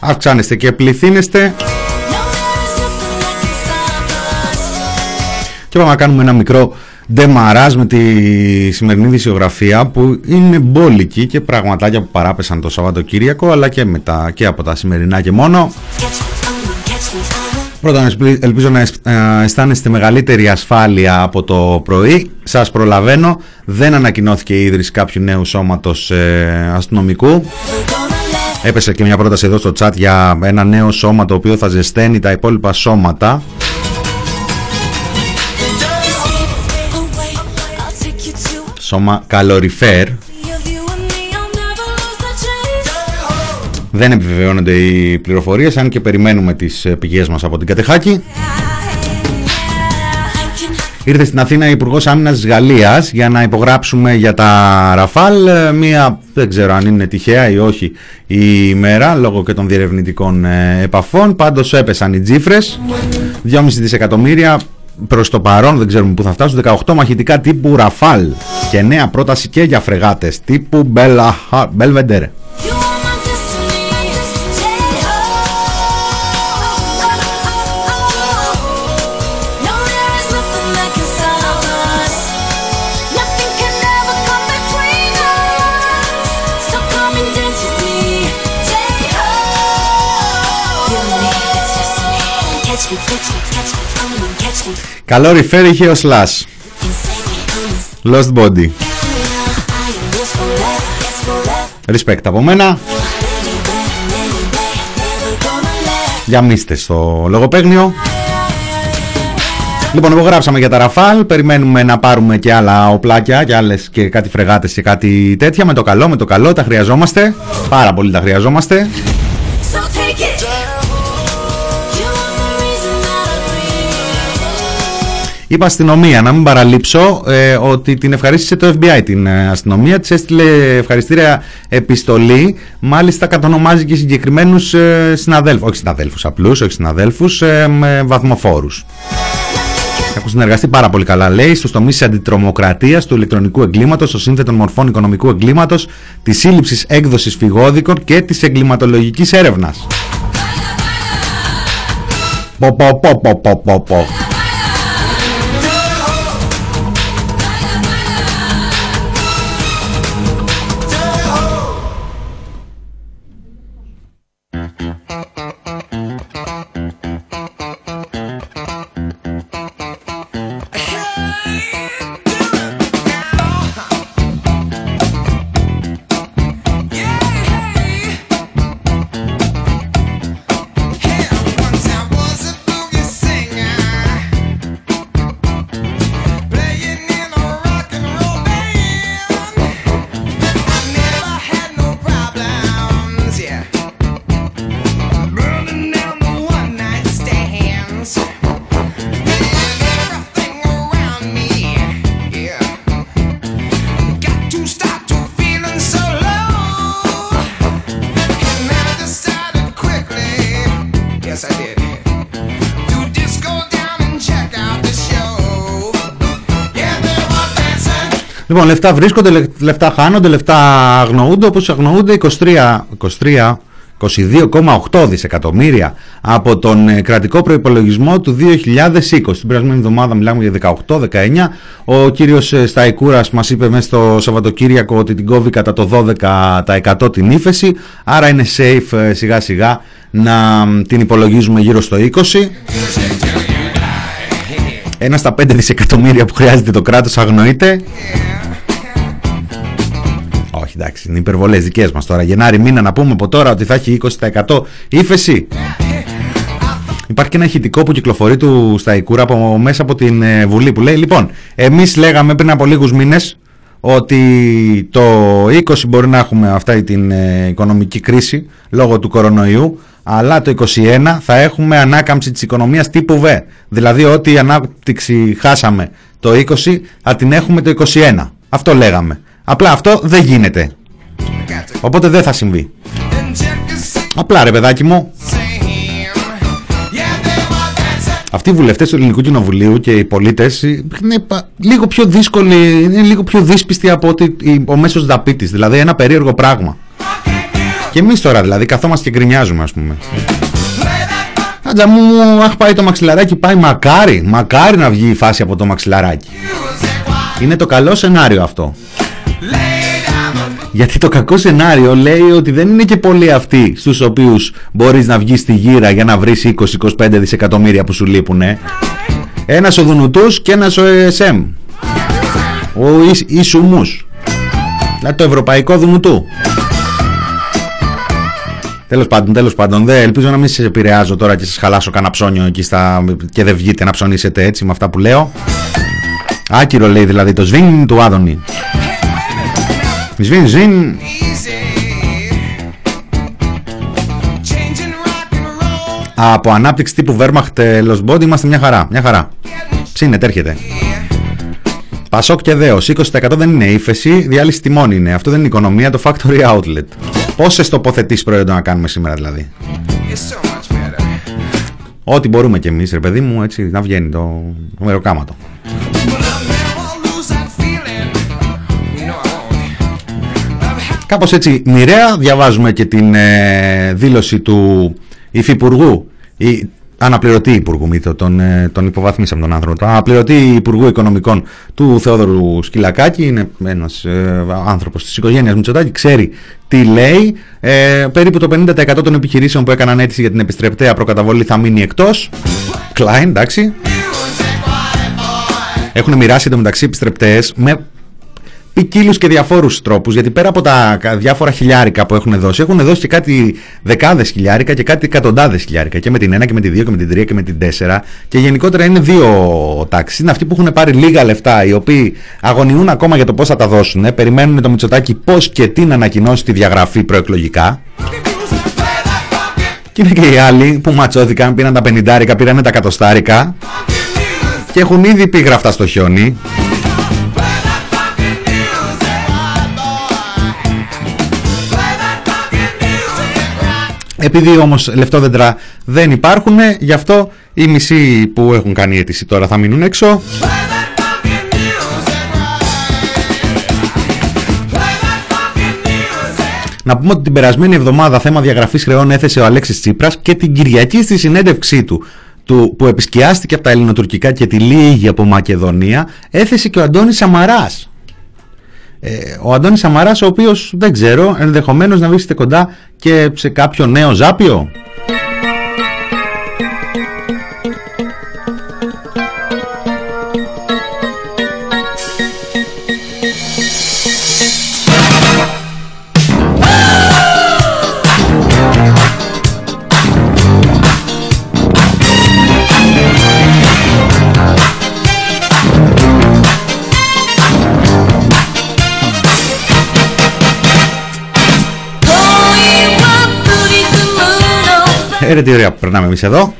Αυξάνεστε και πληθύνεστε. Και πάμε να κάνουμε ένα μικρό ντεμαράζ με τη σημερινή δισιογραφία που είναι μπόλικη και πραγματάκια που παράπεσαν το Σαββατοκύριακο αλλά και, μετά, και από τα σημερινά και μόνο. Catch me, oh, catch me, oh. Πρώτον, εσπλ- ελπίζω να εσ- ε, αισθάνεστε μεγαλύτερη ασφάλεια από το πρωί. Σας προλαβαίνω, δεν ανακοινώθηκε η ίδρυση κάποιου νέου σώματος ε, αστυνομικού. We're gonna let Έπεσε και μια πρόταση εδώ στο chat για ένα νέο σώμα το οποίο θα ζεσταίνει τα υπόλοιπα σώματα. The chase. Δεν επιβεβαιώνονται οι πληροφορίες, αν και περιμένουμε τις ε, πηγές μας από την Κατεχάκη. I can Ήρθε στην Αθήνα η Υπουργός Άμυνας της Γαλλίας για να υπογράψουμε για τα Ραφάλ. Ε, Μία, δεν ξέρω αν είναι τυχαία ή όχι η ημέρα, λόγω και των διερευνητικών ε, επαφών. Πάντως έπεσαν οι τζίφρες, 2,5 δισεκατομμύρια προς το παρόν, δεν ξέρουμε πού θα φτάσουν, 18 μαχητικά τύπου Ραφάλ και νέα πρόταση και για φρεγάτες τύπου Μπελβεντέρ. Καλό refer είχε ο Slash. Insane me, come Lost Body. I am yours forever, yes forever. Respect από μένα. Anywhere, anyway, never gonna let. Γιαμίστε στο λογοπαίγνιο. Λοιπόν, υπογράψαμε για τα Ραφάλ. Περιμένουμε να πάρουμε και άλλα οπλάκια και άλλες και κάτι φρεγάτες και κάτι τέτοια. Με το καλό, με το καλό, τα χρειαζόμαστε. Πάρα πολύ τα χρειαζόμαστε. Είπα αστυνομία, να μην παραλείψω ε, ότι την ευχαρίστησε το FBI την ε, αστυνομία. Της έστειλε ευχαριστήρια επιστολή. Μάλιστα κατονομάζει και συγκεκριμένους ε, συναδέλφους. Όχι συναδέλφους απλούς, όχι συναδέλφους, ε, με βαθμοφόρους. Έχουν συνεργαστεί πάρα πολύ καλά, λέει, στους τομείς της αντιτρομοκρατίας, του ηλεκτρονικού εγκλήματος, των σύνθετων μορφών οικονομικού εγκλήματος, της σύλληψης έκδοσης φυγόδικων και της εγκληματολογικής έρευνας. Πο, πο, πο, πο, πο, πο, πο. Λοιπόν, λεφτά βρίσκονται, λε- λεφτά χάνονται, λεφτά αγνοούνται, όπως αγνοούνται 23, 23 22,8 δισεκατομμύρια από τον ε, κρατικό προϋπολογισμό του 2020. Την περασμένη εβδομάδα μιλάμε για 18-19. Ο κύριος ε, Σταϊκούρας μας είπε μέσα στο Σαββατοκύριακο ότι την κόβει κατά το 12% την ύφεση, άρα είναι safe ε, σιγά σιγά να μ, την υπολογίζουμε γύρω στο 20%. Ένα στα 5 δισεκατομμύρια που χρειάζεται το κράτος αγνοείται. Όχι, εντάξει, είναι υπερβολές δικές μας τώρα. Γενάρη μήνα να πούμε από τώρα ότι θα έχει 20% ύφεση. Υπάρχει και ένα ηχητικό που κυκλοφορεί του Σταϊκούρα από, μέσα από την ε, Βουλή που λέει Λοιπόν, εμείς λέγαμε πριν από λίγους μήνες ότι το 20 μπορεί να έχουμε αυτά την ε, οικονομική κρίση λόγω του κορονοϊού αλλά το 21 θα έχουμε ανάκαμψη της οικονομίας τύπου Β. Δηλαδή ότι η ανάπτυξη χάσαμε το 20 θα την έχουμε το 21. Αυτό λέγαμε. Απλά αυτό δεν γίνεται. Οπότε δεν θα συμβεί. Then check the Απλά ρε παιδάκι μου, same. Yeah, they were dancing. αυτοί οι βουλευτές του Ελληνικού Κοινοβουλίου και οι πολίτες είναι πα- λίγο πιο δύσκολοι, είναι λίγο πιο δύσπιστοι από ότι η- ο μέσος δαπίτης. Δηλαδή ένα περίεργο πράγμα. Και εμείς τώρα δηλαδή καθόμαστε και γκρινιάζουμε ας πούμε. Άντζα μου, αχ πάει το μαξιλαράκι, πάει μακάρι, μακάρι να βγει η φάση από το μαξιλαράκι. Είναι το καλό σενάριο αυτό. Γιατί το κακό σενάριο λέει ότι δεν είναι και πολλοί αυτοί στους οποίους μπορείς να βγεις στη γύρα για να βρεις 20-25 δισεκατομμύρια που σου λείπουνε. Ένας ο Δουνουτούς και ένας ο ESM. Ο Ις- Ισουμούς. Δηλαδή το ευρωπαϊκό Δουνουτού. Τέλος πάντων, τέλος πάντων. Δεν, ελπίζω να μην σα επηρεάζω τώρα και σας χαλάσω κανένα ψώνιο εκεί στα, και δεν βγείτε να ψωνίσετε έτσι με αυτά που λέω. Άκυρο λέει δηλαδή το σβήν του Άδωνη. Σβήν, σβήν. Changing rock and roll. Από ανάπτυξη τύπου Wehrmacht ε, Lost Body είμαστε μια χαρά. Μια χαρά. Ψήνεται, έρχεται. Πασόκ και δέος. 20% δεν είναι ύφεση, διάλυση τιμών είναι. Αυτό δεν είναι οικονομία, το factory outlet. Πόσες τοποθετήσεις προϊόντων να κάνουμε σήμερα δηλαδή; It's so much better. Ό,τι μπορούμε κι εμείς, ρε παιδί μου, έτσι να βγαίνει το, το μεροκάματο. But I'll never lose that feeling. No, I won't. Of Κάπως έτσι μοιραία διαβάζουμε και την ε, δήλωση του υφυπουργού, ή, αναπληρωτή υπουργού, μη το, τον, ε, τον υποβαθμίσαμε τον άνθρωπο, τον αναπληρωτή υπουργού οικονομικών του Θεόδωρου Σκυλακάκη, είναι ένας ε, άνθρωπος της οικογένειας Μητσοτάκη, ξέρει τι λέει, ε, περίπου το 50% των επιχειρήσεων που έκαναν αίτηση για την επιστρεπτέα προκαταβολή θα μείνει εκτός, Klein, εντάξει, έχουν μοιράσει εντωμεταξύ επιστρεπτές με ποικίλους και διαφόρους τρόπους, γιατί πέρα από τα κα- διάφορα χιλιάρικα που έχουν δώσει, έχουν δώσει και κάτι δεκάδες χιλιάρικα και κάτι εκατοντάδες χιλιάρικα. Και με την 1 και με τη 2 και με την 3 και με την 4. Και γενικότερα είναι δύο τάξεις. Είναι αυτοί που έχουν πάρει λίγα λεφτά, οι οποίοι αγωνιούν ακόμα για το πώς θα τα δώσουν. ε, Περιμένουν το Μητσοτάκι πώς και τι να ανακοινώσει τη διαγραφή προεκλογικά. Και είναι και οι άλλοι που ματσώθηκαν, πήραν τα 50, πήραν τα κατοστάρικα και έχουν ήδη πει γραφτά στο χιόνι. Επειδή όμως λεφτόδεντρα δεν υπάρχουν, γι' αυτό οι μισοί που έχουν κάνει αίτηση τώρα θα μείνουν έξω. Να πούμε ότι την περασμένη εβδομάδα θέμα διαγραφής χρεών έθεσε ο Αλέξης Τσίπρας και την Κυριακή στη συνέντευξή του, του που επισκιάστηκε από τα ελληνοτουρκικά και τη λίγη από Μακεδονία έθεσε και ο Αντώνης Σαμαράς. Ε, ο Αντώνης Σαμαράς ο οποίος δεν ξέρω ενδεχομένως να βρίσκεται κοντά και σε κάποιο νέο ζάπιο. Έρε τι ωραία που περνάμε εμείς εδώ.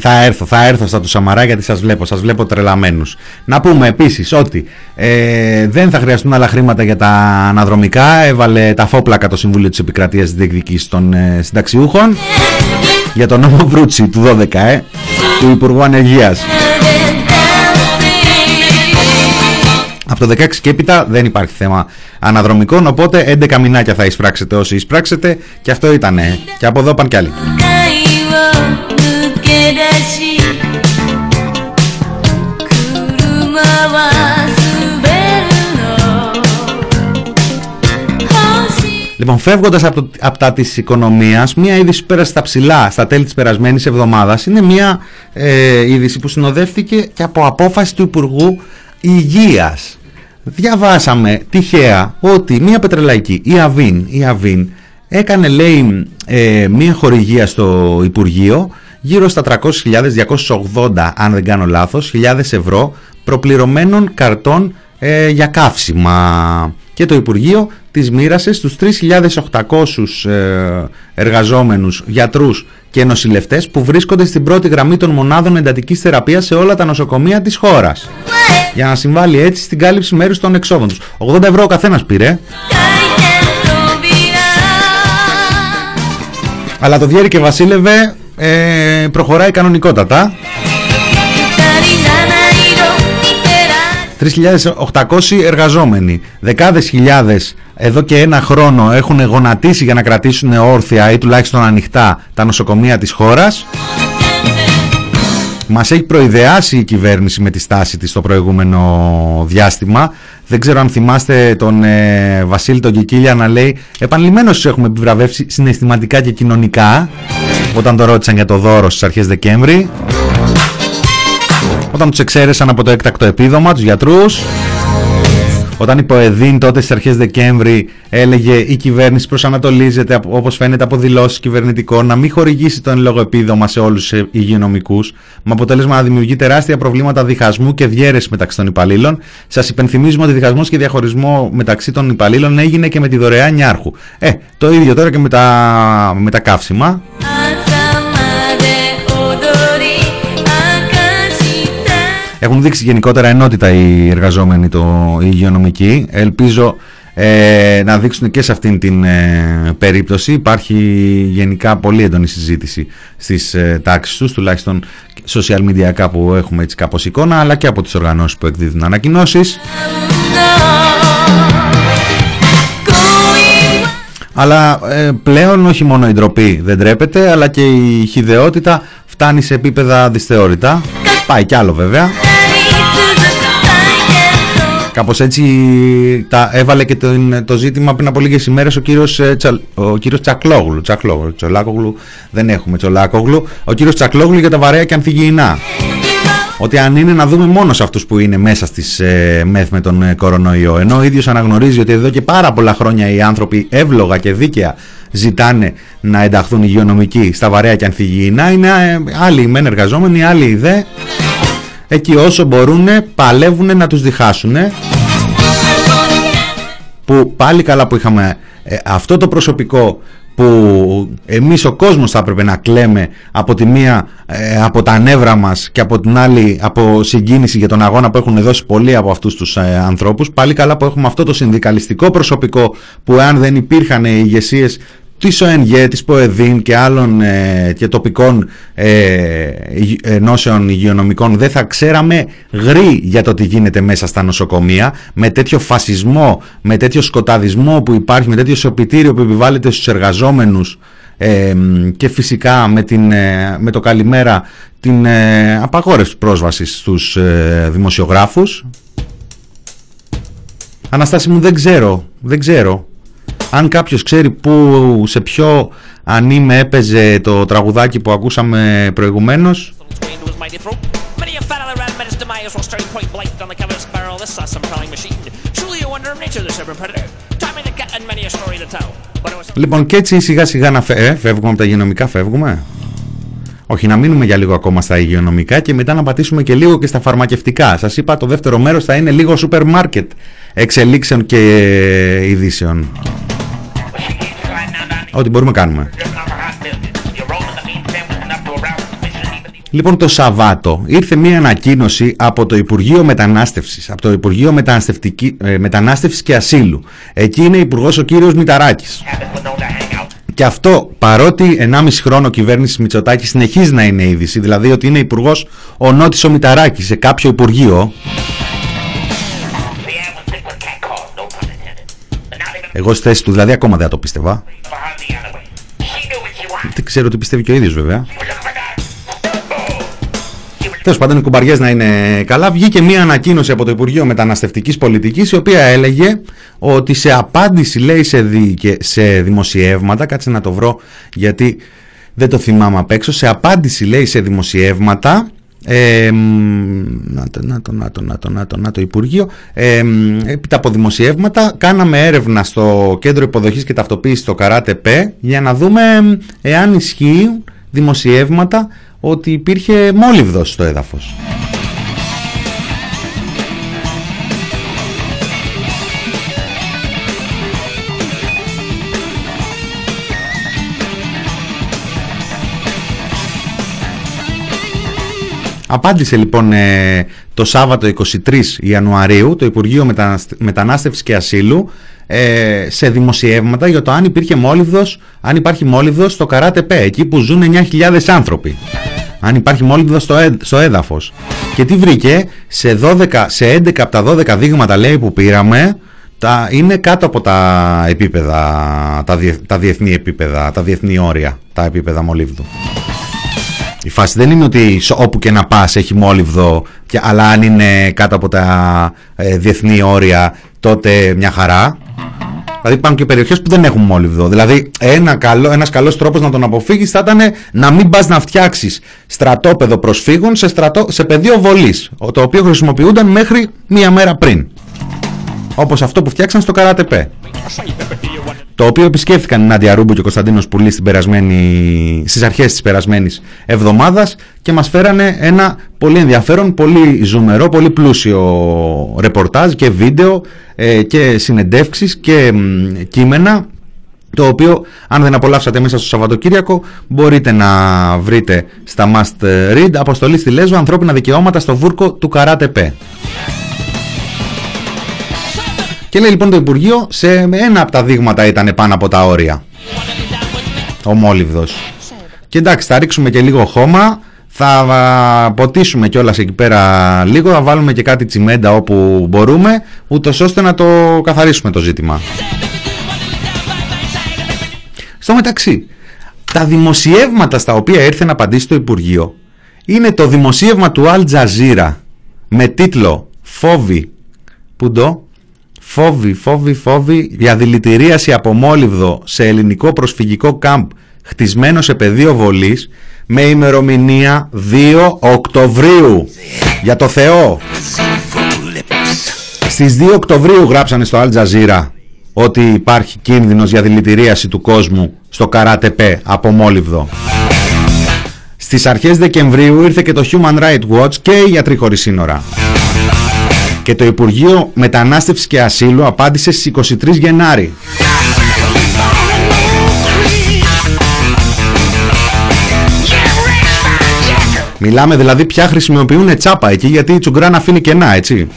Θα έρθω, θα έρθω στα του Σαμαρά γιατί σας βλέπω, σας βλέπω τρελαμένους. Να πούμε επίσης ότι ε, δεν θα χρειαστούν άλλα χρήματα για τα αναδρομικά. Έβαλε τα φόπλακα το Συμβούλιο της Επικρατείας Διεκδικής των ε, Συνταξιούχων για τον νόμο Βρούτσι του 12, ε, του Υπουργού Ανεργίας. Από το 16 και έπειτα δεν υπάρχει θέμα αναδρομικών, οπότε 11 μηνάκια θα εισπράξετε όσοι εισπράξετε και αυτό ήτανε. Και από εδώ πάνε κι άλλοι. Λοιπόν, φεύγοντας από, από, τα της οικονομίας, μία είδηση που πέρασε στα ψηλά στα τέλη της περασμένης εβδομάδας είναι μία ε, είδηση που συνοδεύτηκε και από απόφαση του Υπουργού Υγείας. Διαβάσαμε τυχαία ότι μία πετρελαϊκή, η Αβίν, η Αβίν έκανε λέει ε, μία χορηγία στο Υπουργείο γύρω στα 300.280 αν δεν κάνω λάθος χιλιάδες ευρώ προπληρωμένων καρτών ε, για καύσιμα και το Υπουργείο τις μοίρασε στους 3.800 ε, εργαζόμενους γιατρούς και νοσηλευτές που βρίσκονται στην πρώτη γραμμή των μονάδων εντατικής θεραπείας σε όλα τα νοσοκομεία της χώρας για να συμβάλλει έτσι στην κάλυψη μέρους των εξόδων τους. 80 ευρώ ο καθένας πήρε. Αλλά το διέρη και βασίλευε ε, προχωράει κανονικότατα. 3.800 εργαζόμενοι, δεκάδες χιλιάδες εδώ και ένα χρόνο έχουν γονατίσει για να κρατήσουν όρθια ή τουλάχιστον ανοιχτά τα νοσοκομεία της χώρας. Μας έχει προειδεάσει η κυβέρνηση με τη στάση της στο προηγούμενο διάστημα. Δεν ξέρω αν θυμάστε τον ε, Βασίλη τον Κικίλια να λέει επανειλημμένως τους έχουμε επιβραβεύσει συναισθηματικά και κοινωνικά όταν το ρώτησαν για το δώρο στις αρχές Δεκέμβρη όταν τους εξαίρεσαν από το έκτακτο επίδομα τους γιατρούς όταν η ΠΟΕΔΗΝ τότε στις αρχές Δεκέμβρη έλεγε η κυβέρνηση προσανατολίζεται απο- όπως φαίνεται από δηλώσεις κυβερνητικών να μην χορηγήσει το εν λόγω επίδομα σε όλους τους υγειονομικούς με αποτέλεσμα να δημιουργεί τεράστια προβλήματα διχασμού και διαίρεση μεταξύ των υπαλλήλων. Σας υπενθυμίζουμε ότι διχασμός και διαχωρισμό μεταξύ των υπαλλήλων έγινε και με τη δωρεά νιάρχου. Ε, το ίδιο τώρα και με τα, με τα καύσιμα. Έχουν δείξει γενικότερα ενότητα οι εργαζόμενοι το, οι υγειονομικοί. Ελπίζω ε, να δείξουν και σε αυτήν την ε, περίπτωση. Υπάρχει γενικά πολύ έντονη συζήτηση στις ε, τάξεις τους, τουλάχιστον social media κάπου έχουμε έτσι κάπως εικόνα, αλλά και από τις οργανώσεις που εκδίδουν ανακοινώσεις. Αλλά ε, πλέον όχι μόνο η ντροπή δεν τρέπεται, αλλά και η χιδεότητα φτάνει σε επίπεδα δυσθεώρητα. Πάει κι άλλο βέβαια. Κάπως έτσι τα έβαλε και το, το ζήτημα πριν από λίγες ημέρες ο κύριος, ε, Τσα- ο κύριος Τσακλόγλου. Τσακλόγλου. Τσολάκογλου δεν έχουμε Τσολάκογλου. Ο κύριος Τσακλόγλου για τα βαρέα και αμφιγεινά. Ότι αν είναι να δούμε μόνος σε αυτούς που είναι μέσα στις ε, μεθ με τον ε, κορονοϊό. Ενώ ο ίδιος αναγνωρίζει ότι εδώ και πάρα πολλά χρόνια οι άνθρωποι εύλογα και δίκαια ζητάνε να ενταχθούν υγειονομικοί στα βαρέα και αμφιγεινά. Είναι ε, άλλοι μεν εργαζόμενοι, άλλοι οι δε. Εκεί όσο μπορούν παλεύουν να τους διχάσουν που πάλι καλά που είχαμε ε, αυτό το προσωπικό που εμείς ο κόσμος θα έπρεπε να κλαίμε από τη μία ε, από τα νεύρα μας και από την άλλη από συγκίνηση για τον αγώνα που έχουν δώσει πολλοί από αυτούς τους ε, ανθρώπους. Πάλι καλά που έχουμε αυτό το συνδικαλιστικό προσωπικό που αν δεν υπήρχαν οι ηγεσίες της ΟΕΝΓΕ, της ΠΟΕΔΗΝ και άλλων ε, και τοπικών ε, ενώσεων υγειονομικών δεν θα ξέραμε γρή για το τι γίνεται μέσα στα νοσοκομεία με τέτοιο φασισμό, με τέτοιο σκοταδισμό που υπάρχει, με τέτοιο σοπιτήριο που επιβάλλεται στους εργαζόμενους ε, και φυσικά με, την, ε, με το καλημέρα την ε, απαγόρευση πρόσβασης στους ε, δημοσιογράφους. Αναστάση μου δεν ξέρω, δεν ξέρω αν κάποιος ξέρει που, σε ποιο ανήμε έπαιζε το τραγουδάκι που ακούσαμε προηγουμένως Trained was mighty throat. Many a fat red menaced demise while staring point blank on the cover of Sparrow. This saw some prowling machine. Truly a wonder of nature, this urban predator. Tommy the cat and many a story to tell. But it was Λοιπόν και έτσι σιγά σιγά να φε... ε, φεύγουμε από τα υγειονομικά, φεύγουμε. Όχι, να μείνουμε για λίγο ακόμα στα υγειονομικά και μετά να πατήσουμε και λίγο και στα φαρμακευτικά. Σας είπα το δεύτερο μέρος θα είναι λίγο σούπερ μάρκετ εξελίξεων και ε, ειδήσεων. Ό,τι μπορούμε κάνουμε. Λοιπόν, το Σαββάτο ήρθε μία ανακοίνωση από το Υπουργείο Μετανάστευσης, από το Υπουργείο Μεταναστευτική- ε, Μετανάστευσης και Ασύλου. Εκεί είναι υπουργός ο κύριος Μηταράκης. Και αυτό παρότι 1,5 χρόνο κυβέρνηση Μητσοτάκης συνεχίζει να είναι είδηση, δηλαδή ότι είναι υπουργός ο Νότης ο Μηταράκης σε κάποιο υπουργείο. Εγώ στη θέση του δηλαδή ακόμα δεν θα το πίστευα. Δεν ξέρω τι πιστεύει και ο ίδιος βέβαια. Τέλος πάντων, οι κουμπαριές να είναι καλά. Βγήκε μία ανακοίνωση από το Υπουργείο Μεταναστευτικής Πολιτικής, η οποία έλεγε ότι σε απάντηση, λέει, σε, δι, και σε δημοσιεύματα, κάτσε να το βρω γιατί δεν το θυμάμαι απ' έξω, σε απάντηση, λέει, σε δημοσιεύματα, ε, μ, να το, να το, να το, να το, να το, να το Υπουργείο. Ε, μ, έπειτα από δημοσιεύματα κάναμε έρευνα στο Κέντρο Υποδοχής και Ταυτοποίησης στο Καράτε ΠΕ για να δούμε μ, εάν ισχύουν δημοσιεύματα ότι υπήρχε μόλυβδος στο έδαφος. Απάντησε λοιπόν ε, το Σάββατο 23 Ιανουαρίου το Υπουργείο Μεταναστε- Μετανάστευσης και Ασύλου ε, σε δημοσιεύματα για το αν υπήρχε μόλυβδος, αν υπάρχει μόλυβδος στο Καράτε Πέ, εκεί που ζουν 9.000 άνθρωποι. Αν υπάρχει μόλυβδος στο, έ- στο έδαφος. Και τι βρήκε, σε, 12, σε 11 από τα 12 δείγματα λέει που πήραμε, τα, είναι κάτω από τα επίπεδα, τα, διεθ- τα διεθνή επίπεδα, τα διεθνή όρια, τα επίπεδα μολύβδου. Η φάση δεν είναι ότι σ- όπου και να πας έχει μόλυβδο, και, αλλά αν είναι κάτω από τα ε, διεθνή όρια τότε μια χαρά. Δηλαδή υπάρχουν και περιοχές που δεν έχουν μόλυβδο. Δηλαδή ένα καλό, ένας καλός τρόπος να τον αποφύγεις θα ήταν να μην πας να φτιάξεις στρατόπεδο προσφύγων σε, στρατό, σε πεδίο βολής, ο- το οποίο χρησιμοποιούνταν μέχρι μία μέρα πριν. Όπως αυτό που φτιάξαν στο Καράτεπέ. Το οποίο επισκέφθηκαν η Νάντια Ρούμπου και ο Κωνσταντίνος Πουλής στην περασμένη, στις αρχές της περασμένης εβδομάδας και μας φέρανε ένα πολύ ενδιαφέρον, πολύ ζουμερό, πολύ πλούσιο ρεπορτάζ και βίντεο ε, και συνεντεύξεις και μ, κείμενα το οποίο αν δεν απολαύσατε μέσα στο Σαββατοκύριακο μπορείτε να βρείτε στα Must Read αποστολή στη Λέσβο ανθρώπινα δικαιώματα στο βούρκο του Καράτε Και λέει λοιπόν το Υπουργείο σε ένα από τα δείγματα ήταν πάνω από τα όρια. Ο Μόλιβδος. Και εντάξει θα ρίξουμε και λίγο χώμα, θα α, ποτίσουμε κιόλας εκεί πέρα λίγο, θα βάλουμε και κάτι τσιμέντα όπου μπορούμε, ούτως ώστε να το καθαρίσουμε το ζήτημα. Στο μεταξύ, τα δημοσιεύματα στα οποία ήρθε να απαντήσει το Υπουργείο είναι το δημοσίευμα του Al Jazeera με τίτλο «Φόβη». Πού το; Φόβη, φόβη, φόβη για δηλητηρίαση από μόλιβδο σε ελληνικό προσφυγικό κάμπ χτισμένο σε πεδίο βολής με ημερομηνία 2 Οκτωβρίου. Για το Θεό. Στις 2 Οκτωβρίου γράψανε στο Al Jazeera ότι υπάρχει κίνδυνος για δηλητηρίαση του κόσμου στο Καράτεπέ από μόλιβδο. Στις αρχές Δεκεμβρίου ήρθε και το Human Rights Watch και οι Γιατροί Χωρίς Σύνορα. Και το Υπουργείο Μετανάστευσης και Ασύλου απάντησε στις 23 Γενάρη. Μιλάμε δηλαδή πια χρησιμοποιούν τσάπα εκεί γιατί η τσουγκράνα αφήνει κενά έτσι.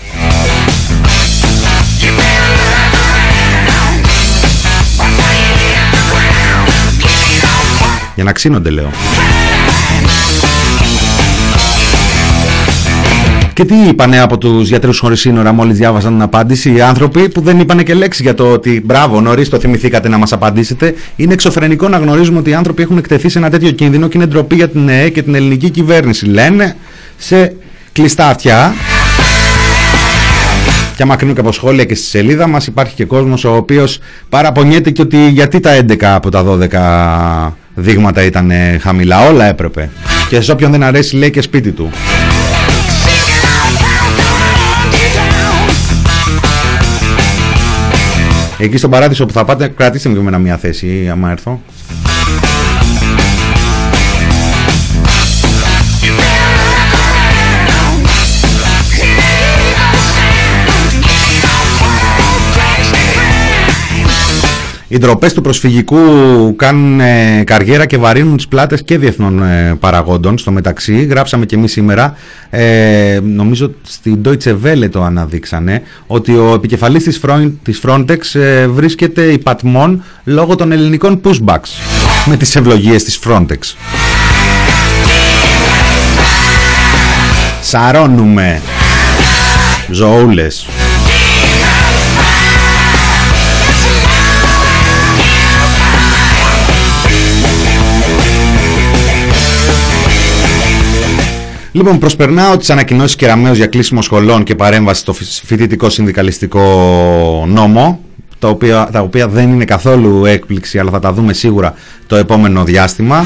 Για να ξύνονται λέω. Και τι είπανε από τους γιατρούς χωρίς σύνορα μόλις διάβασαν την απάντηση; Οι άνθρωποι που δεν είπανε και λέξη για το ότι μπράβο, νωρίς το θυμηθήκατε να μας απαντήσετε. Είναι εξωφρενικό να γνωρίζουμε ότι οι άνθρωποι έχουν εκτεθεί σε ένα τέτοιο κίνδυνο και είναι ντροπή για την ΕΕ και την ελληνική κυβέρνηση. Λένε σε κλειστά αυτιά. Και άμα κρίνω και από σχόλια και στη σελίδα μας υπάρχει και κόσμος ο οποίος παραπονιέται και ότι γιατί τα 11 από τα 12 δείγματα ήταν ε, χαμηλά. Όλα έπρεπε. Και σε όποιον δεν αρέσει λέει και σπίτι του. Εκεί στον παράδεισο που θα πάτε, κρατήστε μου και εμένα μια θέση, άμα έρθω. Οι ντροπές του προσφυγικού κάνουν ε, καριέρα και βαρύνουν τις πλάτες και διεθνών ε, παραγόντων. Στο μεταξύ, γράψαμε και εμείς σήμερα, ε, νομίζω στην Deutsche Welle το αναδείξανε, ότι ο επικεφαλής της, Fron- της Frontex ε, βρίσκεται υπατμών λόγω των ελληνικών pushbacks με τις ευλογίες της Frontex. Σαρώνουμε ζωούλες. Λοιπόν, προσπερνάω τις ανακοινώσεις Κεραμέως για κλείσιμο σχολών και παρέμβαση στο φοι- φοιτητικό συνδικαλιστικό νόμο, τα οποία, τα οποία δεν είναι καθόλου έκπληξη, αλλά θα τα δούμε σίγουρα το επόμενο διάστημα.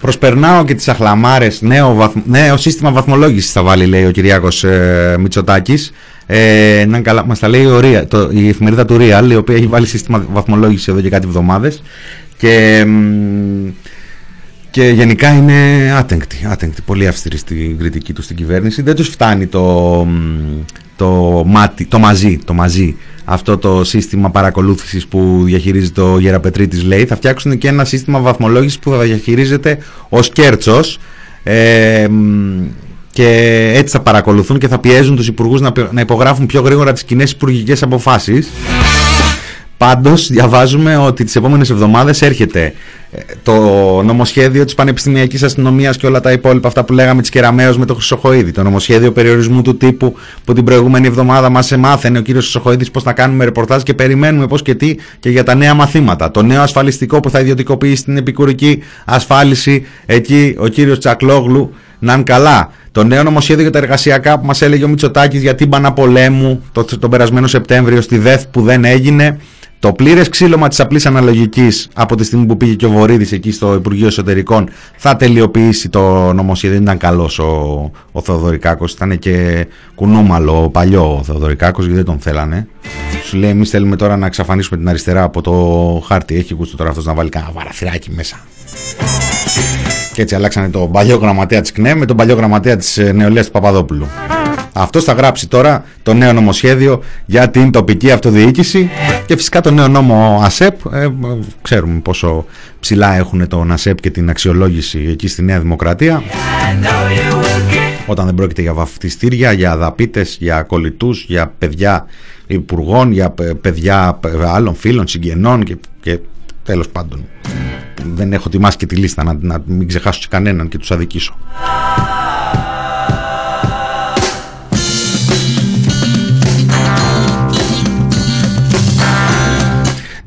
Προσπερνάω και τις αχλαμάρες, νέο, βαθμ- νέο σύστημα βαθμολόγησης θα βάλει λέει ο Κυριάκος ε, Μητσοτάκης. Ε, να καλά, μας τα λέει ο Real, το, η εφημερίδα του Real, η οποία έχει βάλει σύστημα βαθμολόγησης εδώ και κάτι εβδομάδες. Και μ, και γενικά είναι άτεγκτη, άτεγκτη, πολύ αυστηρή στην κριτική τους στην κυβέρνηση. Δεν τους φτάνει το, μ, το, μάτι, το μαζί, το μαζί, αυτό το σύστημα παρακολούθησης που διαχειρίζεται ο Γεραπετρίτης λέει. Θα φτιάξουν και ένα σύστημα βαθμολόγησης που θα διαχειρίζεται ο Σκέρτσος ε, μ, και έτσι θα παρακολουθούν και θα πιέζουν τους υπουργούς να, πι- να υπογράφουν πιο γρήγορα τις κοινές υπουργικές αποφάσεις. Πάντως διαβάζουμε ότι τις επόμενες εβδομάδες έρχεται ε, το νομοσχέδιο της Πανεπιστημιακής Αστυνομίας και όλα τα υπόλοιπα αυτά που λέγαμε της Κεραμέως με το Χρυσοχοίδη. Το νομοσχέδιο περιορισμού του τύπου που την προηγούμενη εβδομάδα μας εμάθαινε ο κύριος Χρυσοχοίδης πώς να κάνουμε ρεπορτάζ και περιμένουμε πώς και τι και για τα νέα μαθήματα. Το νέο ασφαλιστικό που θα ιδιωτικοποιήσει την επικουρική ασφάλιση εκεί ο κύριος Τσακλόγλου να είναι καλά. Το νέο νομοσχέδιο για τα εργασιακά που μας έλεγε ο Μητσοτάκης για τύμπανα πολέμου το, τον περασμένο Σεπτέμβριο στη ΔΕΘ που δεν έγινε. Το πλήρες ξύλωμα της απλής αναλογικής από τη στιγμή που πήγε και ο Βορύδης εκεί στο Υπουργείο Εσωτερικών θα τελειοποιήσει το νομοσχέδιο. Δεν ήταν καλός ο, ο Θεοδωρικάκος. Ήταν και κουνούμαλο παλιό ο Θεοδωρικάκος γιατί δεν τον θέλανε. Σου λέει: Εμείς θέλουμε τώρα να εξαφανίσουμε την αριστερά από το χάρτη. Έχει γούστο τώρα αυτός να βάλει κανένα βαραθυράκι μέσα. Και έτσι αλλάξανε τον παλιό γραμματέα της ΚΝΕ με τον παλιό γραμματέα της νεολαίας του Παπαδόπουλου. Αυτός θα γράψει τώρα το νέο νομοσχέδιο για την τοπική αυτοδιοίκηση και φυσικά το νέο νόμο ΑΣΕΠ. Ε, ξέρουμε πόσο ψηλά έχουν τον ΑΣΕΠ και την αξιολόγηση εκεί στη Νέα Δημοκρατία. Όταν δεν πρόκειται για βαφτιστήρια, για αδαπίτες, για κολλητούς, για παιδιά υπουργών, για παι- παιδιά παι- άλλων φίλων, συγγενών και, και τέλος πάντων. Δεν έχω ετοιμάσει και τη λίστα να, να μην ξεχάσω και κανέναν και τους αδικήσω.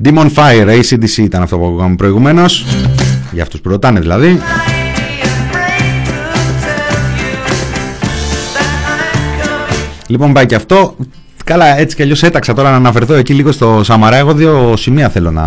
Demon Fire, ACDC ήταν αυτό που ακούγαμε προηγουμένως. Για αυτούς που ρωτάνε δηλαδή. Λοιπόν πάει και αυτό Καλά έτσι κι αλλιώς έταξα τώρα να αναφερθώ εκεί λίγο στο Σαμαρά. Εγώ δύο σημεία θέλω να,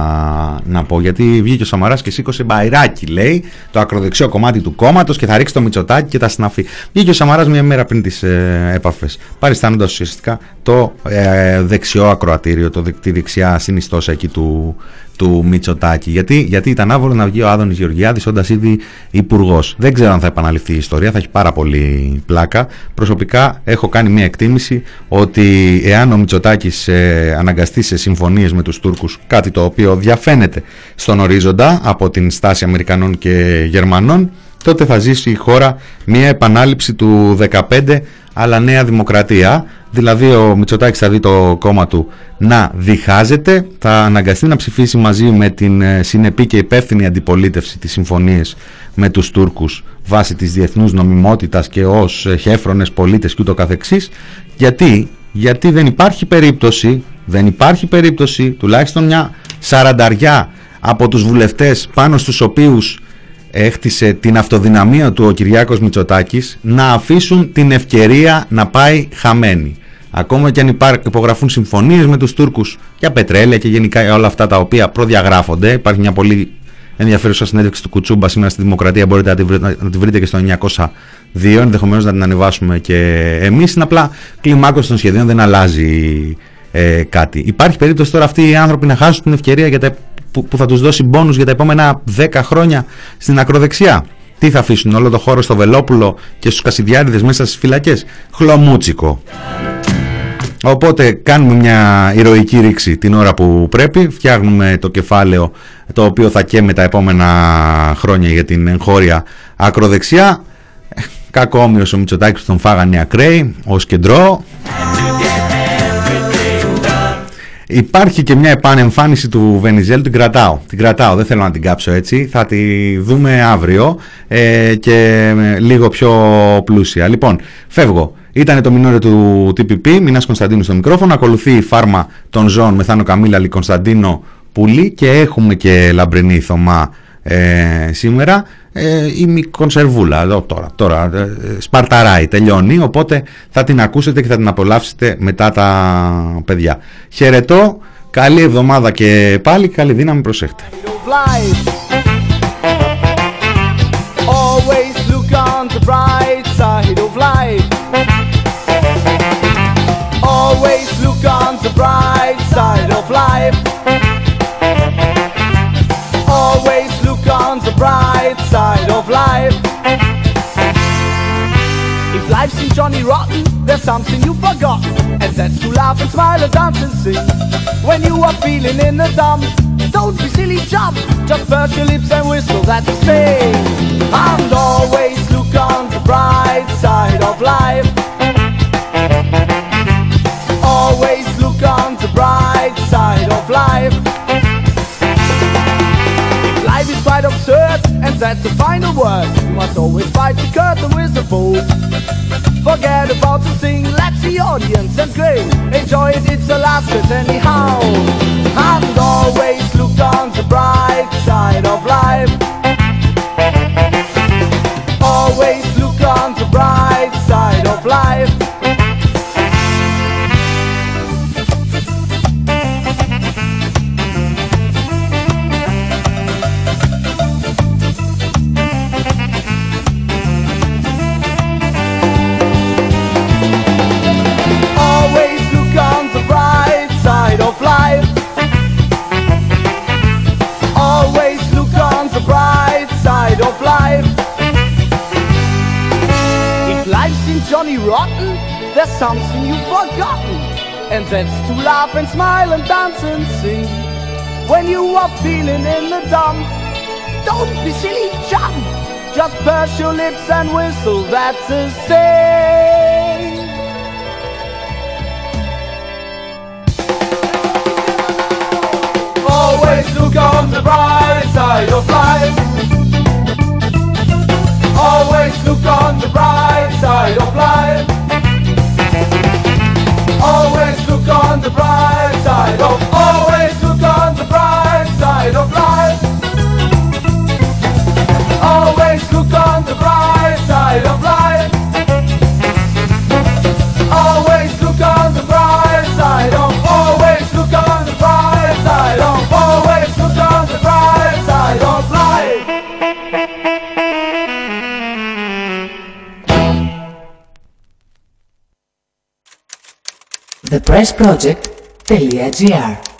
να πω Γιατί βγήκε ο Σαμαράς και σήκωσε μπαϊράκι λέει Το ακροδεξιό κομμάτι του κόμματος Και θα ρίξει το Μητσοτάκι και τα συναφή Βγήκε ο Σαμαράς μια μέρα πριν τις ε, έπαφες Παριστάνοντας ουσιαστικά το ε, δεξιό ακροατήριο το, δεξ- Τη δεξιά συνιστόσα εκεί του, του Μητσοτάκη. Γιατί, γιατί ήταν άβολο να βγει ο Άδωνης Γεωργιάδης όντας ήδη υπουργός. Δεν ξέρω αν θα επαναληφθεί η ιστορία, θα έχει πάρα πολύ πλάκα. Προσωπικά έχω κάνει μια εκτίμηση ότι εάν ο Μητσοτάκης ε, αναγκαστεί σε συμφωνίες με τους Τούρκους, κάτι το οποίο διαφαίνεται στον ορίζοντα από την στάση Αμερικανών και Γερμανών, τότε θα ζήσει η χώρα μια επανάληψη του 15 αλλά νέα δημοκρατία. Δηλαδή ο Μητσοτάκης θα δει το κόμμα του να διχάζεται, θα αναγκαστεί να ψηφίσει μαζί με την ε, συνεπή και υπεύθυνη αντιπολίτευση της συμφωνίες με τους Τούρκους βάσει της διεθνούς νομιμότητας και ως ε, χέφρονες πολίτες και ούτω καθεξής. Γιατί, γιατί δεν υπάρχει περίπτωση, δεν υπάρχει περίπτωση, τουλάχιστον μια σαρανταριά από τους βουλευτές πάνω στους οποίους έχτισε την αυτοδυναμία του ο Κυριάκος Μητσοτάκης να αφήσουν την ευκαιρία να πάει χαμένη. Ακόμα και αν υπογραφούν συμφωνίες με τους Τούρκους για πετρέλαια και γενικά όλα αυτά τα οποία προδιαγράφονται. Υπάρχει μια πολύ ενδιαφέρουσα συνέντευξη του Κουτσούμπα σήμερα στη Δημοκρατία. Μπορείτε να τη βρείτε, να τη βρείτε και στο 902. Ενδεχομένως να την ανεβάσουμε και εμείς. Είναι απλά κλιμάκωση των σχεδίων, δεν αλλάζει ε, κάτι. Υπάρχει περίπτωση τώρα αυτοί οι άνθρωποι να χάσουν την ευκαιρία για τα, που, που θα τους δώσει μπόνους για τα επόμενα 10 χρόνια στην ακροδεξιά. Τι θα αφήσουν όλο το χώρο στο Βελόπουλο και στους Κασιδιάριδες μέσα στις φυλακές; Χλωμούτσικο. Οπότε κάνουμε μια ηρωική ρήξη την ώρα που πρέπει, φτιάχνουμε το κεφάλαιο το οποίο θα καίμε τα επόμενα χρόνια για την εγχώρια ακροδεξιά. Κακόμοιος ο Μητσοτάκης τον φάγανε οι ακραίοι ως κεντρό. Υπάρχει και μια επανεμφάνιση του Βενιζέλ, την κρατάω. Την κρατάω, δεν θέλω να την κάψω έτσι. Θα τη δούμε αύριο ε, και ε, λίγο πιο πλούσια. Λοιπόν, φεύγω. Ήταν το μινόριο του TPP, Μινάς Κωνσταντίνου στο μικρόφωνο. Ακολουθεί η φάρμα των ζώων Μεθάνο Καμίλαλη Κωνσταντίνο Πουλή. Και έχουμε και Λαμπρινή Θωμά ε, σήμερα. Ε, η κονσερβούλα εδώ τώρα, τώρα ε, σπαρταράει, τελειώνει. Οπότε θα την ακούσετε και θα την απολαύσετε μετά τα παιδιά. Χαιρετώ, καλή εβδομάδα και πάλι καλή δύναμη προσέχτε. Always look on the bright side of life. Always look on the bright side of life. If life seems Johnny Rotten, there's something you've forgotten. And that's to laugh and smile and dance and sing. When you are feeling in the dump, don't be silly, jump. Just purse your lips and whistle, that's the same. And always look on the bright side of life. Bright side of life. If life is quite absurd, and that's the final word, you must always fight the curtain with the bow. Forget about the thing, let the audience and grin. Enjoy it, it's the last bit anyhow. And always something you've forgotten. And that's to laugh and smile and dance and sing. When you are feeling in the dump, don't be silly, jump. Just purse your lips and whistle, that's the same. Always look on the bright side of life. Always look on the bright side of life. On the bright side of. Always look on the bright side of life. Always look on the bright Press pressproject.gr